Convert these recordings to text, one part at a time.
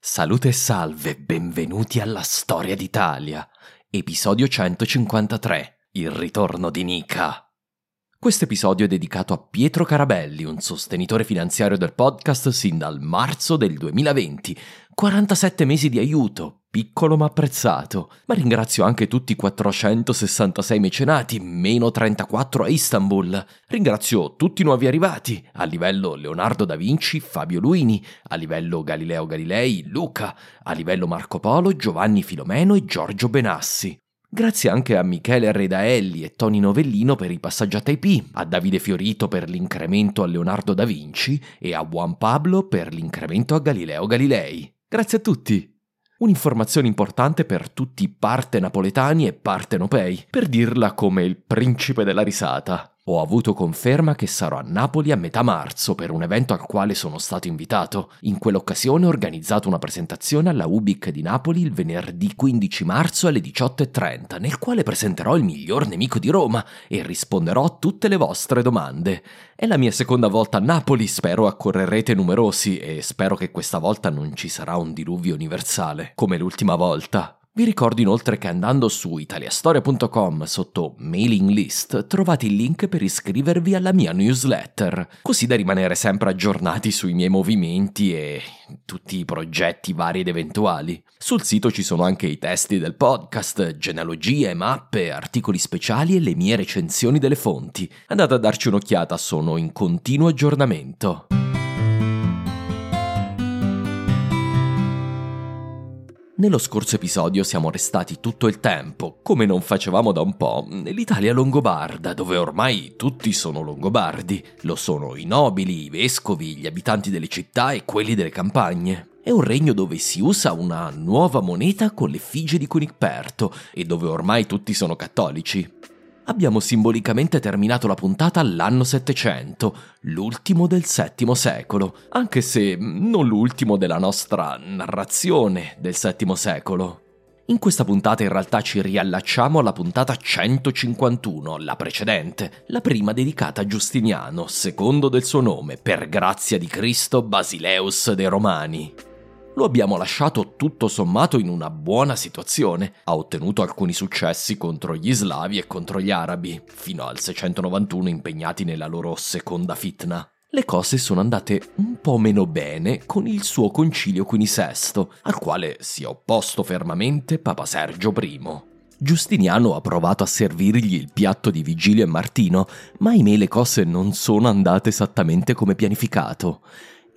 Salute e salve, benvenuti alla Storia d'Italia, episodio 153, il ritorno di Nika. Questo episodio è dedicato a Pietro Carabelli, un sostenitore finanziario del podcast sin dal marzo del 2020. 47 mesi di aiuto, piccolo ma apprezzato. Ma ringrazio anche tutti i 466 mecenati, meno 34 a Istanbul. Ringrazio tutti i nuovi arrivati, a livello Leonardo da Vinci, Fabio Luini, a livello Galileo Galilei, Luca, a livello Marco Polo, Giovanni Filomeno e Giorgio Benassi. Grazie anche a Michele Redaelli e Tony Novellino per i passaggi a IP, a Davide Fiorito per l'incremento a Leonardo da Vinci e a Juan Pablo per l'incremento a Galileo Galilei. Grazie a tutti! Un'informazione importante per tutti parte napoletani e partenopei, per dirla come il principe della risata. Ho avuto conferma che sarò a Napoli a metà marzo per un evento al quale sono stato invitato. In quell'occasione ho organizzato una presentazione alla UBIC di Napoli il venerdì 15 marzo alle 18.30, nel quale presenterò il miglior nemico di Roma e risponderò a tutte le vostre domande. È la mia seconda volta a Napoli, spero accorrerete numerosi e spero che questa volta non ci sarà un diluvio universale, come l'ultima volta. Vi ricordo inoltre che andando su italiastoria.com sotto mailing list trovate il link per iscrivervi alla mia newsletter, così da rimanere sempre aggiornati sui miei movimenti e tutti i progetti vari ed eventuali. Sul sito ci sono anche i testi del podcast, genealogie, mappe, articoli speciali e le mie recensioni delle fonti. Andate a darci un'occhiata, sono in continuo aggiornamento. Nello scorso episodio siamo restati tutto il tempo, come non facevamo da un po', nell'Italia longobarda, dove ormai tutti sono longobardi. Lo sono i nobili, i vescovi, gli abitanti delle città e quelli delle campagne. È un regno dove si usa una nuova moneta con l'effigie di Cunicperto e dove ormai tutti sono cattolici abbiamo simbolicamente terminato la puntata all'anno 700, l'ultimo del VII secolo, anche se non l'ultimo della nostra narrazione del VII secolo. In questa puntata in realtà ci riallacciamo alla puntata 151, la precedente, la prima dedicata a Giustiniano, secondo del suo nome, per grazia di Cristo Basileus dei Romani lo abbiamo lasciato tutto sommato in una buona situazione. Ha ottenuto alcuni successi contro gli slavi e contro gli arabi, fino al 691 impegnati nella loro seconda fitna. Le cose sono andate un po' meno bene con il suo concilio quinisesto, al quale si è opposto fermamente Papa Sergio I. Giustiniano ha provato a servirgli il piatto di Vigilio e Martino, ma ahimè le cose non sono andate esattamente come pianificato.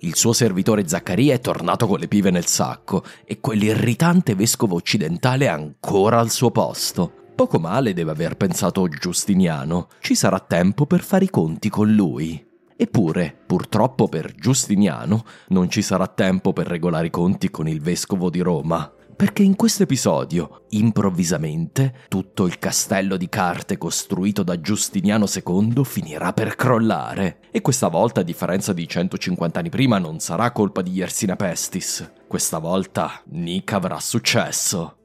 Il suo servitore Zaccaria è tornato con le pive nel sacco e quell'irritante vescovo occidentale è ancora al suo posto. Poco male deve aver pensato Giustiniano, ci sarà tempo per fare i conti con lui. Eppure, purtroppo per Giustiniano, non ci sarà tempo per regolare i conti con il vescovo di Roma perché in questo episodio, improvvisamente, tutto il castello di carte costruito da Giustiniano II finirà per crollare. E questa volta, a differenza di 150 anni prima, non sarà colpa di Yersina Pestis. Questa volta Nick avrà successo.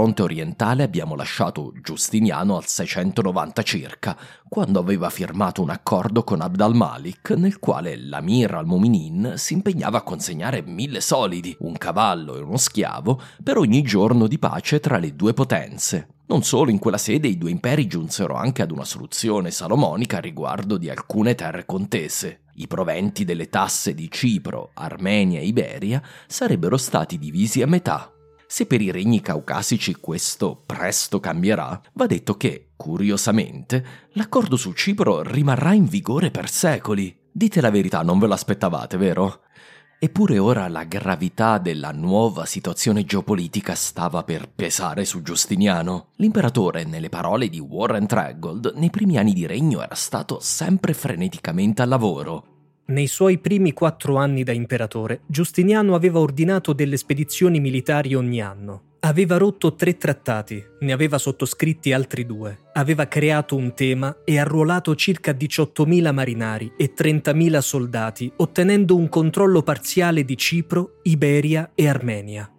Fronte orientale abbiamo lasciato Giustiniano al 690 circa, quando aveva firmato un accordo con Abd al-Malik nel quale l'Amir al-Muminin si impegnava a consegnare mille solidi, un cavallo e uno schiavo per ogni giorno di pace tra le due potenze. Non solo in quella sede i due imperi giunsero anche ad una soluzione salomonica riguardo di alcune terre contese. I proventi delle tasse di Cipro, Armenia e Iberia sarebbero stati divisi a metà se per i regni caucasici questo presto cambierà, va detto che, curiosamente, l'accordo su Cipro rimarrà in vigore per secoli. Dite la verità, non ve lo aspettavate, vero? Eppure ora la gravità della nuova situazione geopolitica stava per pesare su Giustiniano. L'imperatore, nelle parole di Warren Tregold, nei primi anni di regno era stato sempre freneticamente al lavoro. Nei suoi primi quattro anni da imperatore, Giustiniano aveva ordinato delle spedizioni militari ogni anno. Aveva rotto tre trattati, ne aveva sottoscritti altri due, aveva creato un tema e arruolato circa 18.000 marinari e 30.000 soldati, ottenendo un controllo parziale di Cipro, Iberia e Armenia.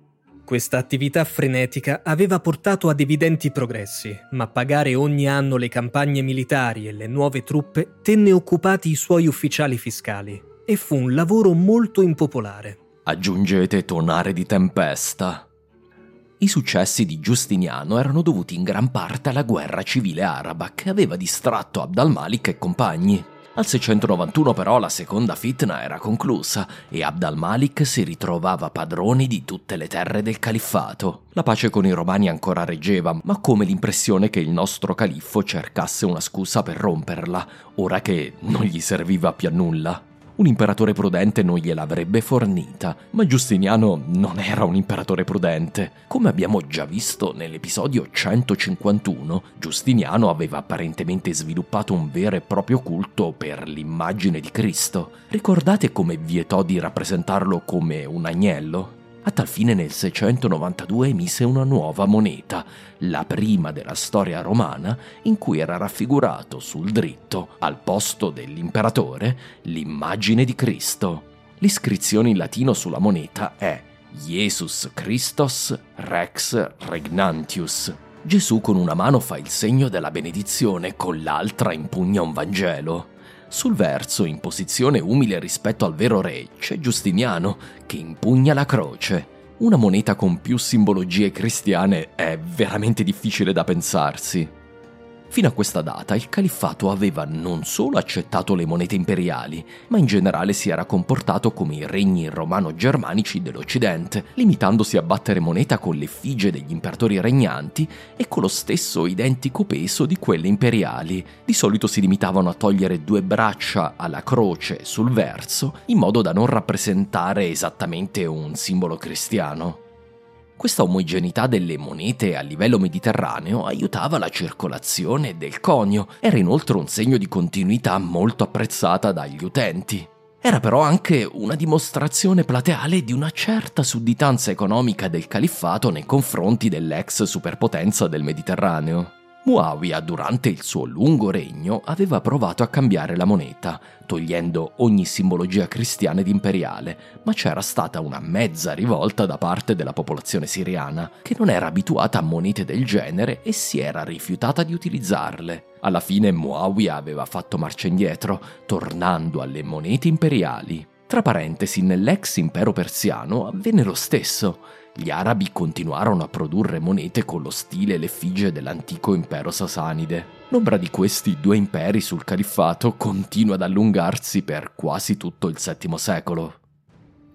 Questa attività frenetica aveva portato ad evidenti progressi, ma pagare ogni anno le campagne militari e le nuove truppe tenne occupati i suoi ufficiali fiscali e fu un lavoro molto impopolare. Aggiungete tonare di tempesta. I successi di Giustiniano erano dovuti in gran parte alla guerra civile araba che aveva distratto Abd al-Malik e compagni. Al 691 però la seconda fitna era conclusa e Abd al-Malik si ritrovava padrone di tutte le terre del califfato. La pace con i romani ancora reggeva, ma come l'impressione che il nostro califfo cercasse una scusa per romperla, ora che non gli serviva più a nulla. Un imperatore prudente non gliel'avrebbe fornita, ma Giustiniano non era un imperatore prudente. Come abbiamo già visto nell'episodio 151, Giustiniano aveva apparentemente sviluppato un vero e proprio culto per l'immagine di Cristo. Ricordate come vietò di rappresentarlo come un agnello? A tal fine nel 692 emise una nuova moneta, la prima della storia romana, in cui era raffigurato sul dritto, al posto dell'imperatore, l'immagine di Cristo. L'iscrizione in latino sulla moneta è Jesus Christos Rex Regnantius. Gesù con una mano fa il segno della benedizione, con l'altra impugna un Vangelo. Sul verso, in posizione umile rispetto al vero re, c'è Giustiniano che impugna la croce. Una moneta con più simbologie cristiane è veramente difficile da pensarsi. Fino a questa data il califfato aveva non solo accettato le monete imperiali, ma in generale si era comportato come i regni romano-germanici dell'Occidente, limitandosi a battere moneta con l'effigie degli imperatori regnanti e con lo stesso identico peso di quelle imperiali. Di solito si limitavano a togliere due braccia alla croce sul verso, in modo da non rappresentare esattamente un simbolo cristiano. Questa omogeneità delle monete a livello mediterraneo aiutava la circolazione del conio, era inoltre un segno di continuità molto apprezzata dagli utenti. Era però anche una dimostrazione plateale di una certa sudditanza economica del califfato nei confronti dell'ex superpotenza del Mediterraneo. Muawiyah durante il suo lungo regno aveva provato a cambiare la moneta, togliendo ogni simbologia cristiana ed imperiale, ma c'era stata una mezza rivolta da parte della popolazione siriana, che non era abituata a monete del genere e si era rifiutata di utilizzarle. Alla fine Muawiyah aveva fatto marcia indietro, tornando alle monete imperiali. Tra parentesi, nell'ex impero persiano avvenne lo stesso gli arabi continuarono a produrre monete con lo stile e l'effigie dell'antico impero sasanide. L'ombra di questi due imperi sul califfato continua ad allungarsi per quasi tutto il VII secolo.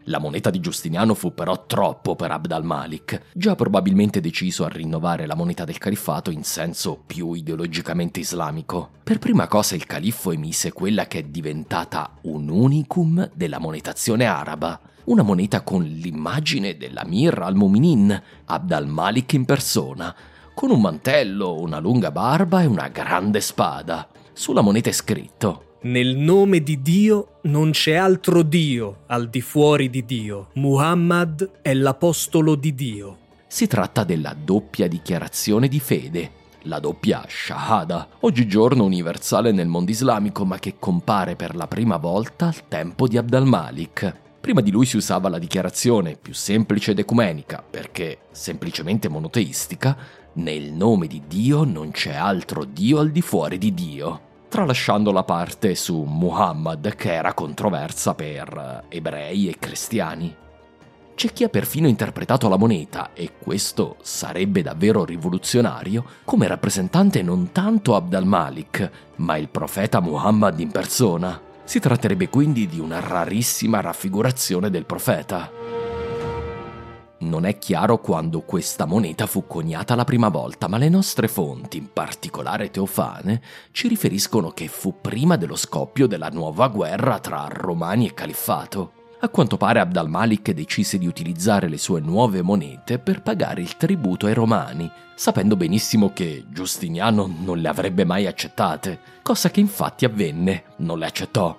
La moneta di Giustiniano fu però troppo per Abd al-Malik, già probabilmente deciso a rinnovare la moneta del califfato in senso più ideologicamente islamico. Per prima cosa il califfo emise quella che è diventata un unicum della monetazione araba, una moneta con l'immagine dell'Amir al-Muminin, Abd al-Malik in persona, con un mantello, una lunga barba e una grande spada. Sulla moneta è scritto Nel nome di Dio non c'è altro Dio al di fuori di Dio. Muhammad è l'apostolo di Dio. Si tratta della doppia dichiarazione di fede, la doppia Shahada, oggigiorno universale nel mondo islamico ma che compare per la prima volta al tempo di Abd al-Malik. Prima di lui si usava la dichiarazione più semplice ed ecumenica, perché semplicemente monoteistica, nel nome di Dio non c'è altro Dio al di fuori di Dio, tralasciando la parte su Muhammad che era controversa per ebrei e cristiani. C'è chi ha perfino interpretato la moneta, e questo sarebbe davvero rivoluzionario, come rappresentante non tanto Abd al-Malik, ma il profeta Muhammad in persona. Si tratterebbe quindi di una rarissima raffigurazione del profeta. Non è chiaro quando questa moneta fu coniata la prima volta, ma le nostre fonti, in particolare teofane, ci riferiscono che fu prima dello scoppio della nuova guerra tra Romani e Califfato. A quanto pare Abd al-Malik decise di utilizzare le sue nuove monete per pagare il tributo ai Romani, sapendo benissimo che Giustiniano non le avrebbe mai accettate, cosa che infatti avvenne, non le accettò.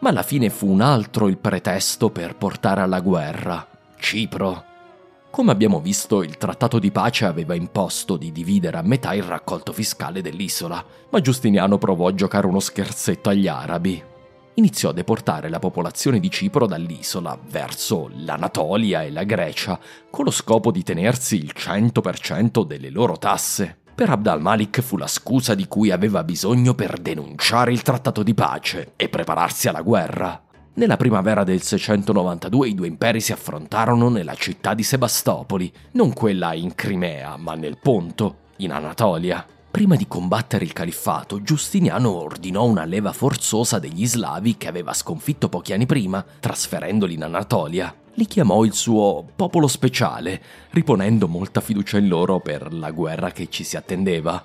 Ma alla fine fu un altro il pretesto per portare alla guerra, Cipro. Come abbiamo visto, il trattato di pace aveva imposto di dividere a metà il raccolto fiscale dell'isola, ma Giustiniano provò a giocare uno scherzetto agli arabi, iniziò a deportare la popolazione di Cipro dall'isola verso l'Anatolia e la Grecia, con lo scopo di tenersi il 100% delle loro tasse. Per Abd al-Malik fu la scusa di cui aveva bisogno per denunciare il trattato di pace e prepararsi alla guerra. Nella primavera del 692 i due imperi si affrontarono nella città di Sebastopoli, non quella in Crimea, ma nel Ponto, in Anatolia. Prima di combattere il califfato, Giustiniano ordinò una leva forzosa degli slavi che aveva sconfitto pochi anni prima, trasferendoli in Anatolia. Li chiamò il suo popolo speciale, riponendo molta fiducia in loro per la guerra che ci si attendeva.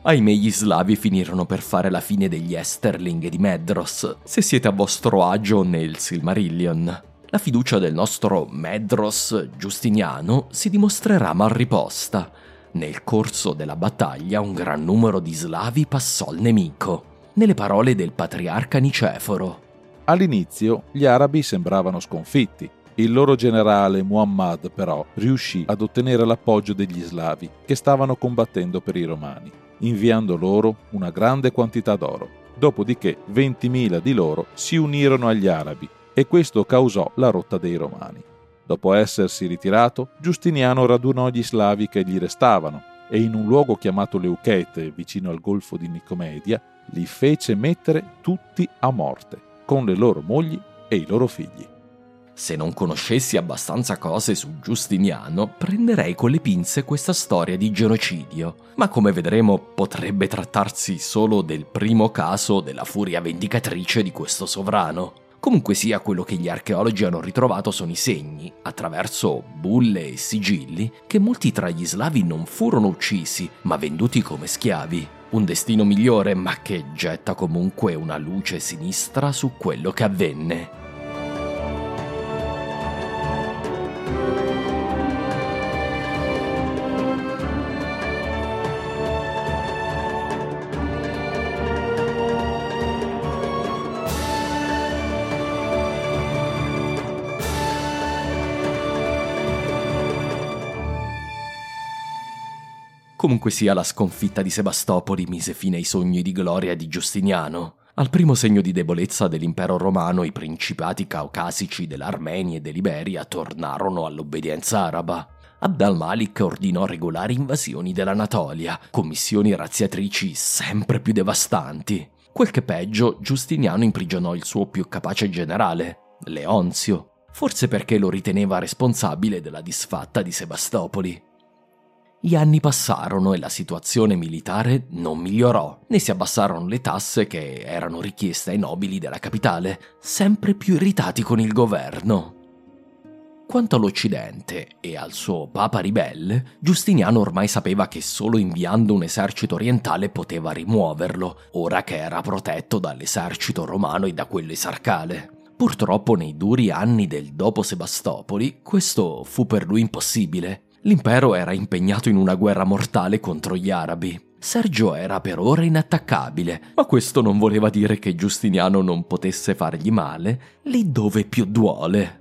Ahimè gli slavi finirono per fare la fine degli Esterling di Medros, se siete a vostro agio nel Silmarillion. La fiducia del nostro Medros Giustiniano si dimostrerà mal riposta, nel corso della battaglia un gran numero di slavi passò al nemico, nelle parole del patriarca Niceforo. All'inizio gli arabi sembravano sconfitti. Il loro generale Muhammad però riuscì ad ottenere l'appoggio degli slavi che stavano combattendo per i romani, inviando loro una grande quantità d'oro. Dopodiché 20.000 di loro si unirono agli arabi e questo causò la rotta dei romani. Dopo essersi ritirato, Giustiniano radunò gli slavi che gli restavano e in un luogo chiamato Leuchete, vicino al golfo di Nicomedia, li fece mettere tutti a morte, con le loro mogli e i loro figli. Se non conoscessi abbastanza cose su Giustiniano, prenderei con le pinze questa storia di genocidio, ma come vedremo potrebbe trattarsi solo del primo caso della furia vendicatrice di questo sovrano. Comunque sia, quello che gli archeologi hanno ritrovato sono i segni, attraverso bulle e sigilli, che molti tra gli slavi non furono uccisi, ma venduti come schiavi. Un destino migliore, ma che getta comunque una luce sinistra su quello che avvenne. Comunque sia, la sconfitta di Sebastopoli mise fine ai sogni di gloria di Giustiniano. Al primo segno di debolezza dell'impero romano, i principati caucasici dell'Armenia e dell'Iberia tornarono all'obbedienza araba. Abd al-Malik ordinò regolari invasioni dell'Anatolia, con missioni razziatrici sempre più devastanti. Quel che peggio, Giustiniano imprigionò il suo più capace generale, Leonzio, forse perché lo riteneva responsabile della disfatta di Sebastopoli. Gli anni passarono e la situazione militare non migliorò, né si abbassarono le tasse che erano richieste ai nobili della capitale, sempre più irritati con il governo. Quanto all'Occidente e al suo papa ribelle, Giustiniano ormai sapeva che solo inviando un esercito orientale poteva rimuoverlo, ora che era protetto dall'esercito romano e da quello esarcale. Purtroppo nei duri anni del dopo Sebastopoli questo fu per lui impossibile L'impero era impegnato in una guerra mortale contro gli arabi. Sergio era per ora inattaccabile, ma questo non voleva dire che Giustiniano non potesse fargli male lì dove più duole.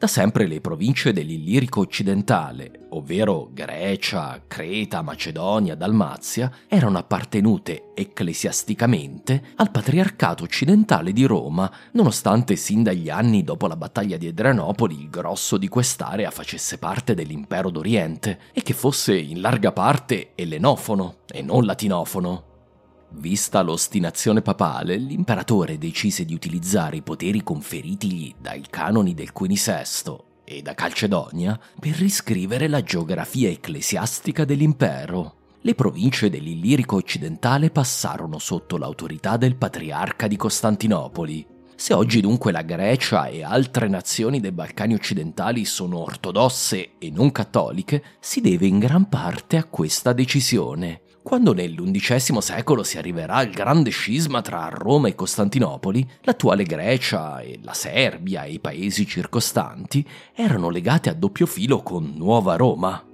Da sempre le province dell'Illirico occidentale, ovvero Grecia, Creta, Macedonia, Dalmazia, erano appartenute ecclesiasticamente al patriarcato occidentale di Roma, nonostante sin dagli anni dopo la battaglia di Adrianopoli il grosso di quest'area facesse parte dell'impero d'Oriente e che fosse in larga parte ellenofono e non latinofono. Vista l'ostinazione papale, l'imperatore decise di utilizzare i poteri conferitigli dai canoni del Quinisesto e da Calcedonia per riscrivere la geografia ecclesiastica dell'impero. Le province dell'Illirico occidentale passarono sotto l'autorità del patriarca di Costantinopoli. Se oggi dunque la Grecia e altre nazioni dei Balcani occidentali sono ortodosse e non cattoliche, si deve in gran parte a questa decisione. Quando nell'undicesimo secolo si arriverà al grande scisma tra Roma e Costantinopoli, l'attuale Grecia e la Serbia e i paesi circostanti erano legate a doppio filo con Nuova Roma.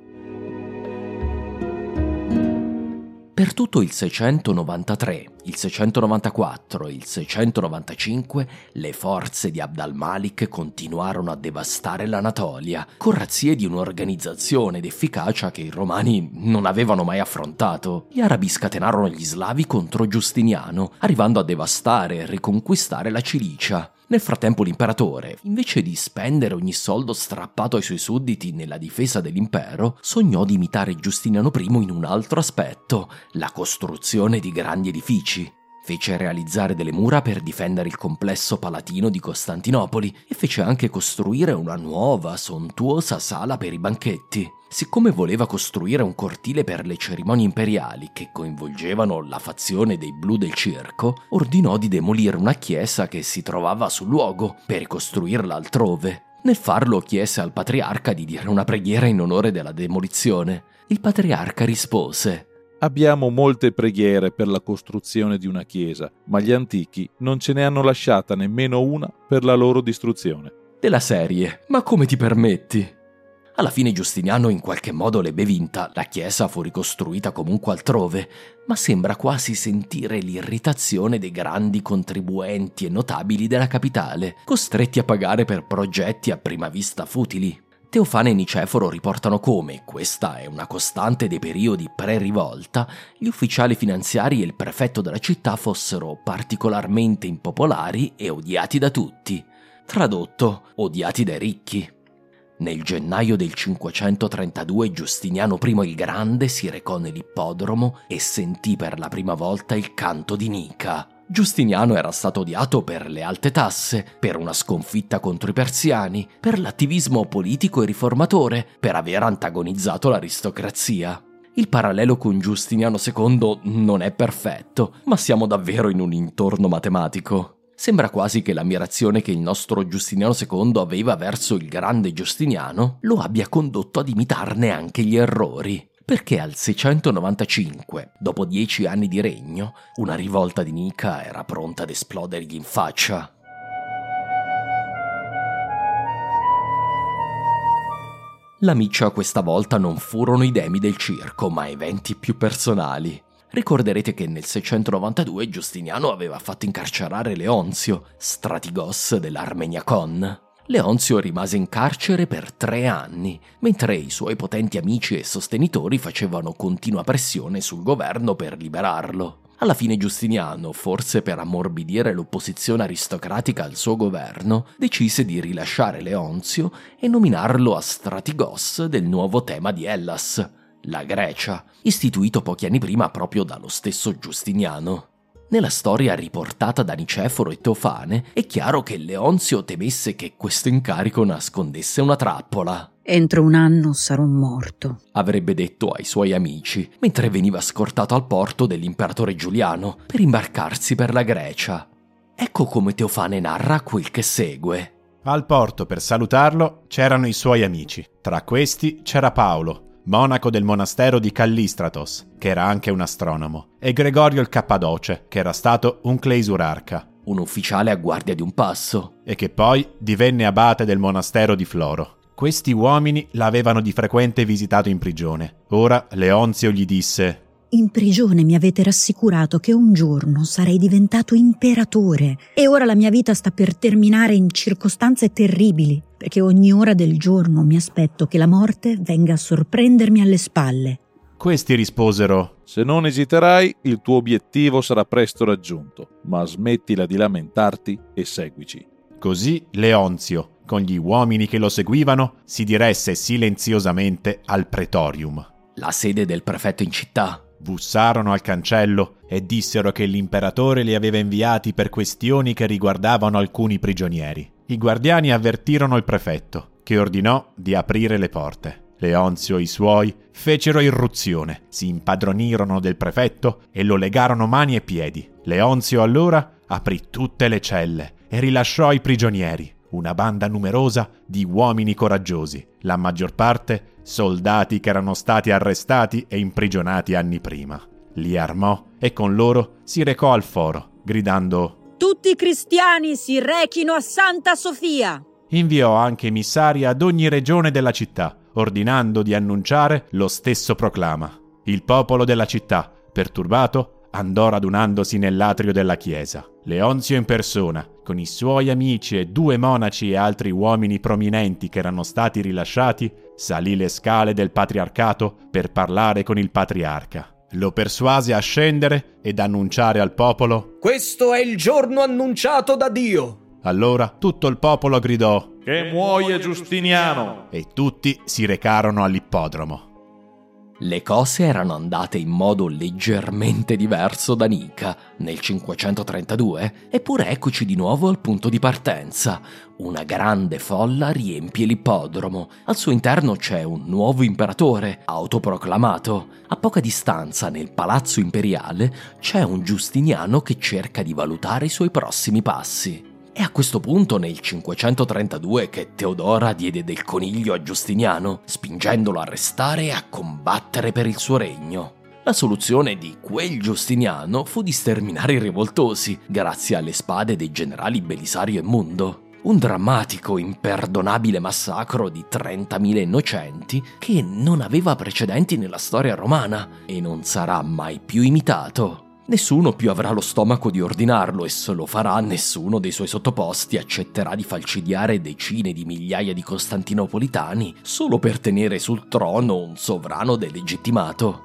Per tutto il 693, il 694 e il 695 le forze di Abd al-Malik continuarono a devastare l'Anatolia, con razzie di un'organizzazione ed efficacia che i romani non avevano mai affrontato. Gli arabi scatenarono gli slavi contro Giustiniano, arrivando a devastare e riconquistare la Cilicia. Nel frattempo l'imperatore, invece di spendere ogni soldo strappato ai suoi sudditi nella difesa dell'impero, sognò di imitare Giustiniano I in un altro aspetto, la costruzione di grandi edifici. Fece realizzare delle mura per difendere il complesso palatino di Costantinopoli e fece anche costruire una nuova, sontuosa sala per i banchetti. Siccome voleva costruire un cortile per le cerimonie imperiali che coinvolgevano la fazione dei blu del circo, ordinò di demolire una chiesa che si trovava sul luogo per ricostruirla altrove. Nel farlo chiese al patriarca di dire una preghiera in onore della demolizione. Il patriarca rispose Abbiamo molte preghiere per la costruzione di una chiesa, ma gli antichi non ce ne hanno lasciata nemmeno una per la loro distruzione. Della serie, ma come ti permetti? Alla fine Giustiniano in qualche modo l'ebbe vinta, la chiesa fu ricostruita comunque altrove, ma sembra quasi sentire l'irritazione dei grandi contribuenti e notabili della capitale, costretti a pagare per progetti a prima vista futili. Teofane e Niceforo riportano come, questa è una costante dei periodi pre-rivolta, gli ufficiali finanziari e il prefetto della città fossero particolarmente impopolari e odiati da tutti. Tradotto, odiati dai ricchi. Nel gennaio del 532 Giustiniano I il Grande si recò nell'ippodromo e sentì per la prima volta il canto di Nica, Giustiniano era stato odiato per le alte tasse, per una sconfitta contro i persiani, per l'attivismo politico e riformatore, per aver antagonizzato l'aristocrazia. Il parallelo con Giustiniano II non è perfetto, ma siamo davvero in un intorno matematico. Sembra quasi che l'ammirazione che il nostro Giustiniano II aveva verso il grande Giustiniano lo abbia condotto ad imitarne anche gli errori perché al 695, dopo dieci anni di regno, una rivolta di Nica era pronta ad esplodergli in faccia. La miccia questa volta non furono i demi del circo, ma eventi più personali. Ricorderete che nel 692 Giustiniano aveva fatto incarcerare Leonzio, stratigos dell'Armenia Con. Leonzio rimase in carcere per tre anni, mentre i suoi potenti amici e sostenitori facevano continua pressione sul governo per liberarlo. Alla fine Giustiniano, forse per ammorbidire l'opposizione aristocratica al suo governo, decise di rilasciare Leonzio e nominarlo a stratigos del nuovo tema di Hellas, la Grecia, istituito pochi anni prima proprio dallo stesso Giustiniano. Nella storia riportata da Niceforo e Teofane è chiaro che Leonzio temesse che questo incarico nascondesse una trappola. Entro un anno sarò morto, avrebbe detto ai suoi amici, mentre veniva scortato al porto dell'imperatore Giuliano per imbarcarsi per la Grecia. Ecco come Teofane narra quel che segue. Al porto per salutarlo c'erano i suoi amici. Tra questi c'era Paolo, monaco del monastero di Callistratos, che era anche un astronomo, e Gregorio il Cappadoce, che era stato un cleisurarca. Un ufficiale a guardia di un passo. E che poi divenne abate del monastero di Floro. Questi uomini l'avevano di frequente visitato in prigione. Ora Leonzio gli disse in prigione mi avete rassicurato che un giorno sarei diventato imperatore e ora la mia vita sta per terminare in circostanze terribili. Perché ogni ora del giorno mi aspetto che la morte venga a sorprendermi alle spalle. Questi risposero Se non esiterai, il tuo obiettivo sarà presto raggiunto, ma smettila di lamentarti e seguici. Così Leonzio, con gli uomini che lo seguivano, si diresse silenziosamente al pretorium. La sede del prefetto in città. Bussarono al cancello e dissero che l'imperatore li aveva inviati per questioni che riguardavano alcuni prigionieri. I guardiani avvertirono il prefetto, che ordinò di aprire le porte. Leonzio e i suoi fecero irruzione, si impadronirono del prefetto e lo legarono mani e piedi. Leonzio allora aprì tutte le celle e rilasciò i prigionieri, una banda numerosa di uomini coraggiosi, la maggior parte soldati che erano stati arrestati e imprigionati anni prima. Li armò e con loro si recò al foro, gridando Tutti i cristiani si rechino a Santa Sofia! Inviò anche emissari ad ogni regione della città, ordinando di annunciare lo stesso proclama. Il popolo della città, perturbato, andò radunandosi nell'atrio della chiesa. Leonzio in persona, con i suoi amici e due monaci e altri uomini prominenti che erano stati rilasciati, salì le scale del patriarcato per parlare con il patriarca. Lo persuase a scendere ed annunciare al popolo Questo è il giorno annunciato da Dio. Allora tutto il popolo gridò Che muoia Giustiniano! e tutti si recarono all'ippodromo. Le cose erano andate in modo leggermente diverso da Nica nel 532, eppure eccoci di nuovo al punto di partenza. Una grande folla riempie l'ippodromo. Al suo interno c'è un nuovo imperatore, autoproclamato. A poca distanza, nel palazzo imperiale, c'è un Giustiniano che cerca di valutare i suoi prossimi passi. È a questo punto, nel 532, che Teodora diede del coniglio a Giustiniano, spingendolo a restare e a combattere per il suo regno. La soluzione di quel Giustiniano fu di sterminare i rivoltosi, grazie alle spade dei generali Belisario e Mundo. Un drammatico, imperdonabile massacro di 30.000 innocenti che non aveva precedenti nella storia romana e non sarà mai più imitato. Nessuno più avrà lo stomaco di ordinarlo e se lo farà nessuno dei suoi sottoposti accetterà di falcidiare decine di migliaia di costantinopolitani solo per tenere sul trono un sovrano delegittimato.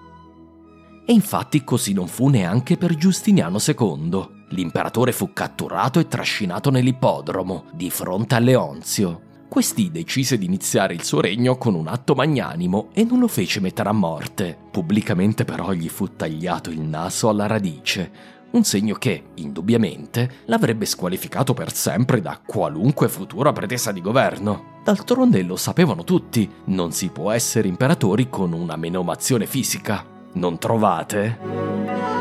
E infatti così non fu neanche per Giustiniano II. L'imperatore fu catturato e trascinato nell'ippodromo, di fronte a Leonzio. Questi decise di iniziare il suo regno con un atto magnanimo e non lo fece mettere a morte. Pubblicamente però gli fu tagliato il naso alla radice, un segno che, indubbiamente, l'avrebbe squalificato per sempre da qualunque futura pretesa di governo. D'altronde lo sapevano tutti, non si può essere imperatori con una menomazione fisica. Non trovate?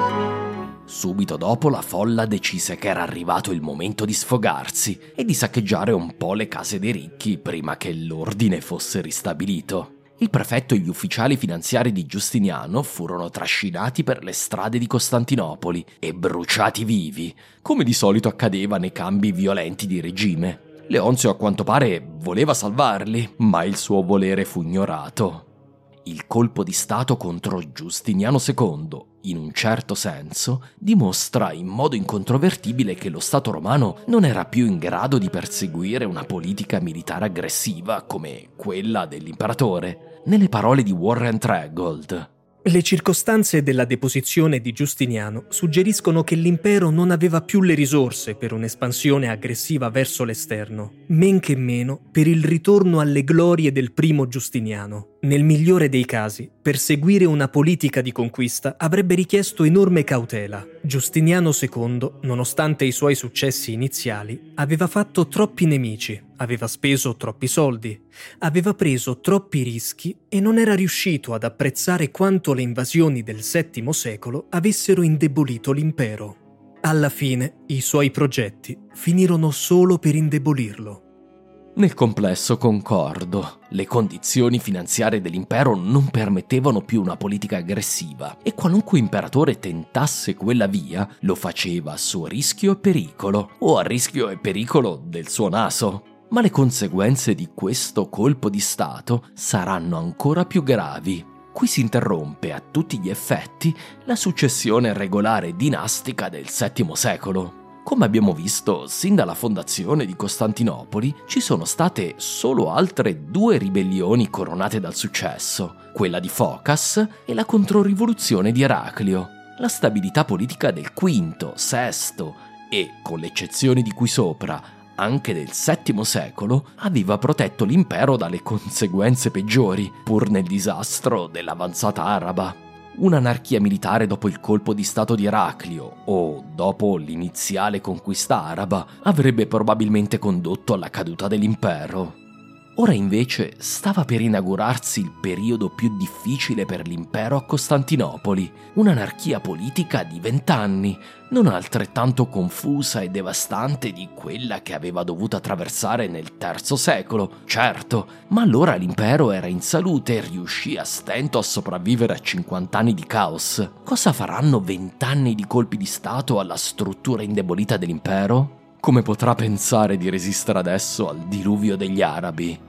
Subito dopo la folla decise che era arrivato il momento di sfogarsi e di saccheggiare un po' le case dei ricchi prima che l'ordine fosse ristabilito. Il prefetto e gli ufficiali finanziari di Giustiniano furono trascinati per le strade di Costantinopoli e bruciati vivi, come di solito accadeva nei cambi violenti di regime. Leonzio a quanto pare voleva salvarli, ma il suo volere fu ignorato. Il colpo di Stato contro Giustiniano II, in un certo senso, dimostra in modo incontrovertibile che lo Stato romano non era più in grado di perseguire una politica militare aggressiva come quella dell'imperatore. Nelle parole di Warren Tregold, Le circostanze della deposizione di Giustiniano suggeriscono che l'impero non aveva più le risorse per un'espansione aggressiva verso l'esterno, men che meno per il ritorno alle glorie del primo Giustiniano. Nel migliore dei casi, perseguire una politica di conquista avrebbe richiesto enorme cautela. Giustiniano II, nonostante i suoi successi iniziali, aveva fatto troppi nemici, aveva speso troppi soldi, aveva preso troppi rischi e non era riuscito ad apprezzare quanto le invasioni del VII secolo avessero indebolito l'impero. Alla fine, i suoi progetti finirono solo per indebolirlo. Nel complesso concordo, le condizioni finanziarie dell'impero non permettevano più una politica aggressiva e qualunque imperatore tentasse quella via lo faceva a suo rischio e pericolo, o a rischio e pericolo del suo naso. Ma le conseguenze di questo colpo di Stato saranno ancora più gravi. Qui si interrompe a tutti gli effetti la successione regolare dinastica del VII secolo. Come abbiamo visto, sin dalla fondazione di Costantinopoli ci sono state solo altre due ribellioni coronate dal successo, quella di Focas e la controrivoluzione di Eraclio. La stabilità politica del V, VI e, con le eccezioni di qui sopra, anche del VII secolo, aveva protetto l'impero dalle conseguenze peggiori, pur nel disastro dell'avanzata araba un'anarchia militare dopo il colpo di Stato di Eraclio o dopo l'iniziale conquista araba avrebbe probabilmente condotto alla caduta dell'impero. Ora invece stava per inaugurarsi il periodo più difficile per l'impero a Costantinopoli, un'anarchia politica di vent'anni, non altrettanto confusa e devastante di quella che aveva dovuto attraversare nel III secolo, certo, ma allora l'impero era in salute e riuscì a stento a sopravvivere a 50 anni di caos. Cosa faranno vent'anni di colpi di Stato alla struttura indebolita dell'impero? Come potrà pensare di resistere adesso al diluvio degli arabi?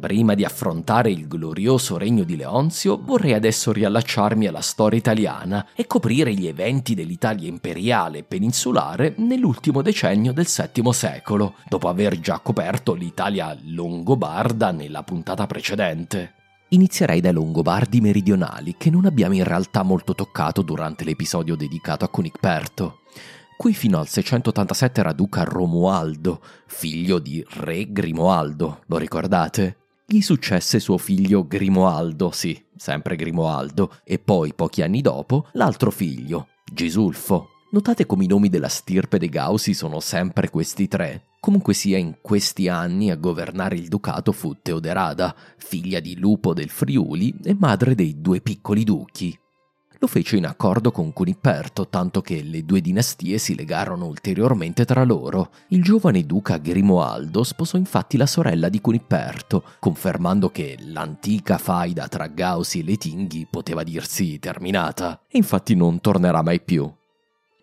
Prima di affrontare il glorioso regno di Leonzio, vorrei adesso riallacciarmi alla storia italiana e coprire gli eventi dell'Italia imperiale e peninsulare nell'ultimo decennio del VII secolo, dopo aver già coperto l'Italia longobarda nella puntata precedente. Inizierei dai Longobardi meridionali, che non abbiamo in realtà molto toccato durante l'episodio dedicato a Cunicperto. Qui fino al 687 era duca Romualdo, figlio di re Grimoaldo, lo ricordate? Gli successe suo figlio Grimoaldo, sì, sempre Grimoaldo, e poi, pochi anni dopo, l'altro figlio, Gisulfo. Notate come i nomi della stirpe dei Gausi sono sempre questi tre. Comunque sia, in questi anni a governare il ducato fu Teoderada, figlia di Lupo del Friuli e madre dei due piccoli duchi, lo fece in accordo con Cuniperto, tanto che le due dinastie si legarono ulteriormente tra loro. Il giovane duca Grimoaldo sposò infatti la sorella di Cuniperto, confermando che l'antica faida tra Gausi e Letinghi poteva dirsi terminata, e infatti non tornerà mai più.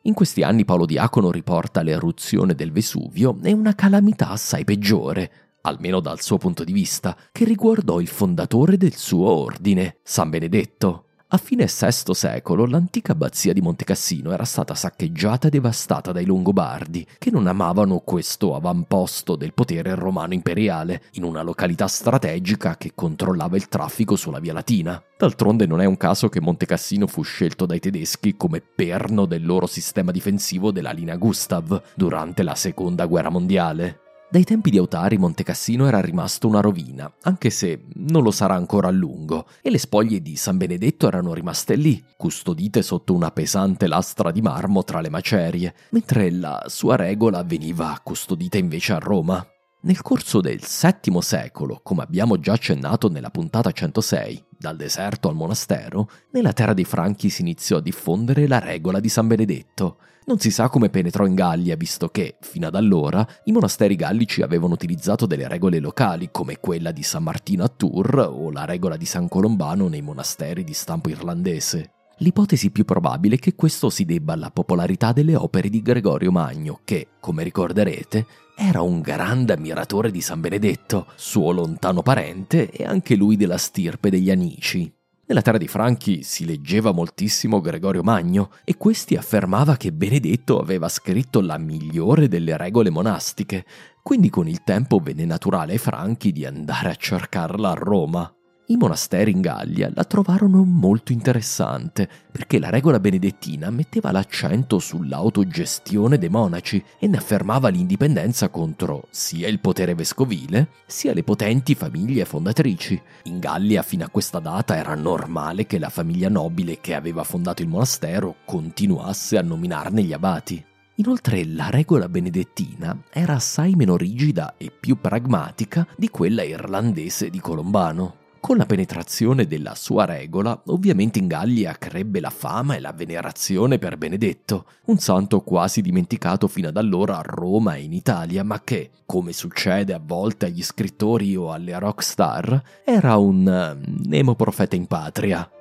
In questi anni Paolo Diacono riporta l'eruzione del Vesuvio e una calamità assai peggiore, almeno dal suo punto di vista, che riguardò il fondatore del suo ordine, San Benedetto. A fine VI secolo l'antica abbazia di Montecassino era stata saccheggiata e devastata dai Longobardi, che non amavano questo avamposto del potere romano imperiale, in una località strategica che controllava il traffico sulla via Latina. D'altronde non è un caso che Montecassino fu scelto dai tedeschi come perno del loro sistema difensivo della linea Gustav durante la seconda guerra mondiale. Dai tempi di Autari Montecassino era rimasto una rovina, anche se non lo sarà ancora a lungo, e le spoglie di San Benedetto erano rimaste lì, custodite sotto una pesante lastra di marmo tra le macerie, mentre la sua regola veniva custodita invece a Roma. Nel corso del VII secolo, come abbiamo già accennato nella puntata 106, dal deserto al monastero, nella terra dei Franchi si iniziò a diffondere la regola di San Benedetto. Non si sa come penetrò in Gallia, visto che, fino ad allora, i monasteri gallici avevano utilizzato delle regole locali, come quella di San Martino a Tours o la regola di San Colombano nei monasteri di stampo irlandese. L'ipotesi più probabile è che questo si debba alla popolarità delle opere di Gregorio Magno, che, come ricorderete, era un grande ammiratore di San Benedetto, suo lontano parente e anche lui della stirpe degli Anici. Nella terra dei Franchi si leggeva moltissimo Gregorio Magno e questi affermava che Benedetto aveva scritto la migliore delle regole monastiche, quindi con il tempo venne naturale ai Franchi di andare a cercarla a Roma. I monasteri in Gallia la trovarono molto interessante perché la regola benedettina metteva l'accento sull'autogestione dei monaci e ne affermava l'indipendenza contro sia il potere vescovile sia le potenti famiglie fondatrici. In Gallia fino a questa data era normale che la famiglia nobile che aveva fondato il monastero continuasse a nominarne gli abati. Inoltre la regola benedettina era assai meno rigida e più pragmatica di quella irlandese di Colombano. Con la penetrazione della sua regola, ovviamente in Gallia crebbe la fama e la venerazione per Benedetto, un santo quasi dimenticato fino ad allora a Roma e in Italia, ma che, come succede a volte agli scrittori o alle rockstar, era un nemo profeta in patria.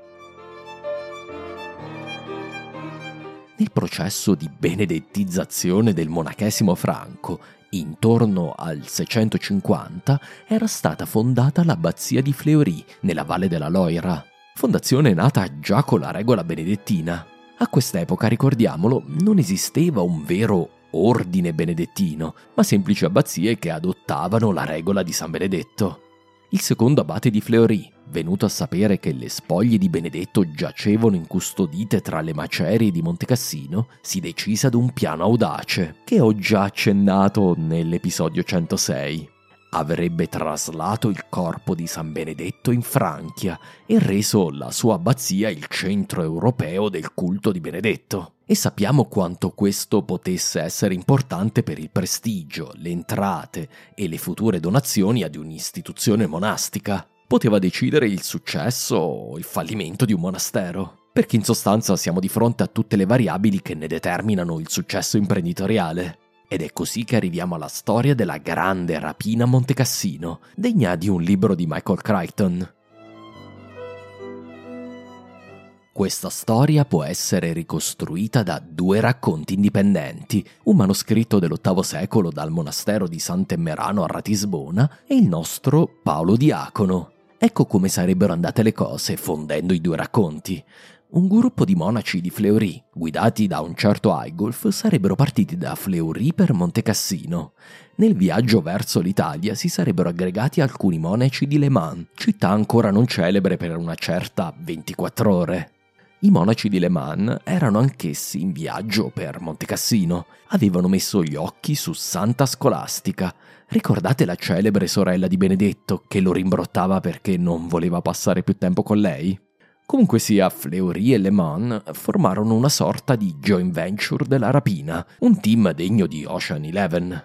Nel processo di benedettizzazione del monachesimo franco, Intorno al 650 era stata fondata l'abbazia di Fleury, nella valle della Loira, fondazione nata già con la regola benedettina. A quest'epoca, ricordiamolo, non esisteva un vero ordine benedettino, ma semplici abbazie che adottavano la regola di San Benedetto. Il secondo abate di Fleury, venuto a sapere che le spoglie di Benedetto giacevano incustodite tra le macerie di Montecassino, si decise ad un piano audace, che ho già accennato nell'episodio 106. Avrebbe traslato il corpo di San Benedetto in Francia e reso la sua abbazia il centro europeo del culto di Benedetto. E sappiamo quanto questo potesse essere importante per il prestigio, le entrate e le future donazioni ad un'istituzione monastica poteva decidere il successo o il fallimento di un monastero. Perché in sostanza siamo di fronte a tutte le variabili che ne determinano il successo imprenditoriale. Ed è così che arriviamo alla storia della grande rapina Montecassino, degna di un libro di Michael Crichton. Questa storia può essere ricostruita da due racconti indipendenti, un manoscritto dell'VIII secolo dal monastero di Sant'Emmerano a Ratisbona e il nostro Paolo Diacono, Ecco come sarebbero andate le cose fondendo i due racconti. Un gruppo di monaci di Fleury, guidati da un certo Aigulf, sarebbero partiti da Fleury per Montecassino. Nel viaggio verso l'Italia si sarebbero aggregati alcuni monaci di Le Mans, città ancora non celebre per una certa 24 ore. I monaci di Le Mans erano anch'essi in viaggio per Montecassino. Avevano messo gli occhi su Santa Scolastica, Ricordate la celebre sorella di Benedetto che lo rimbrottava perché non voleva passare più tempo con lei? Comunque sia, Fleury e Le Mans formarono una sorta di joint venture della rapina, un team degno di Ocean Eleven.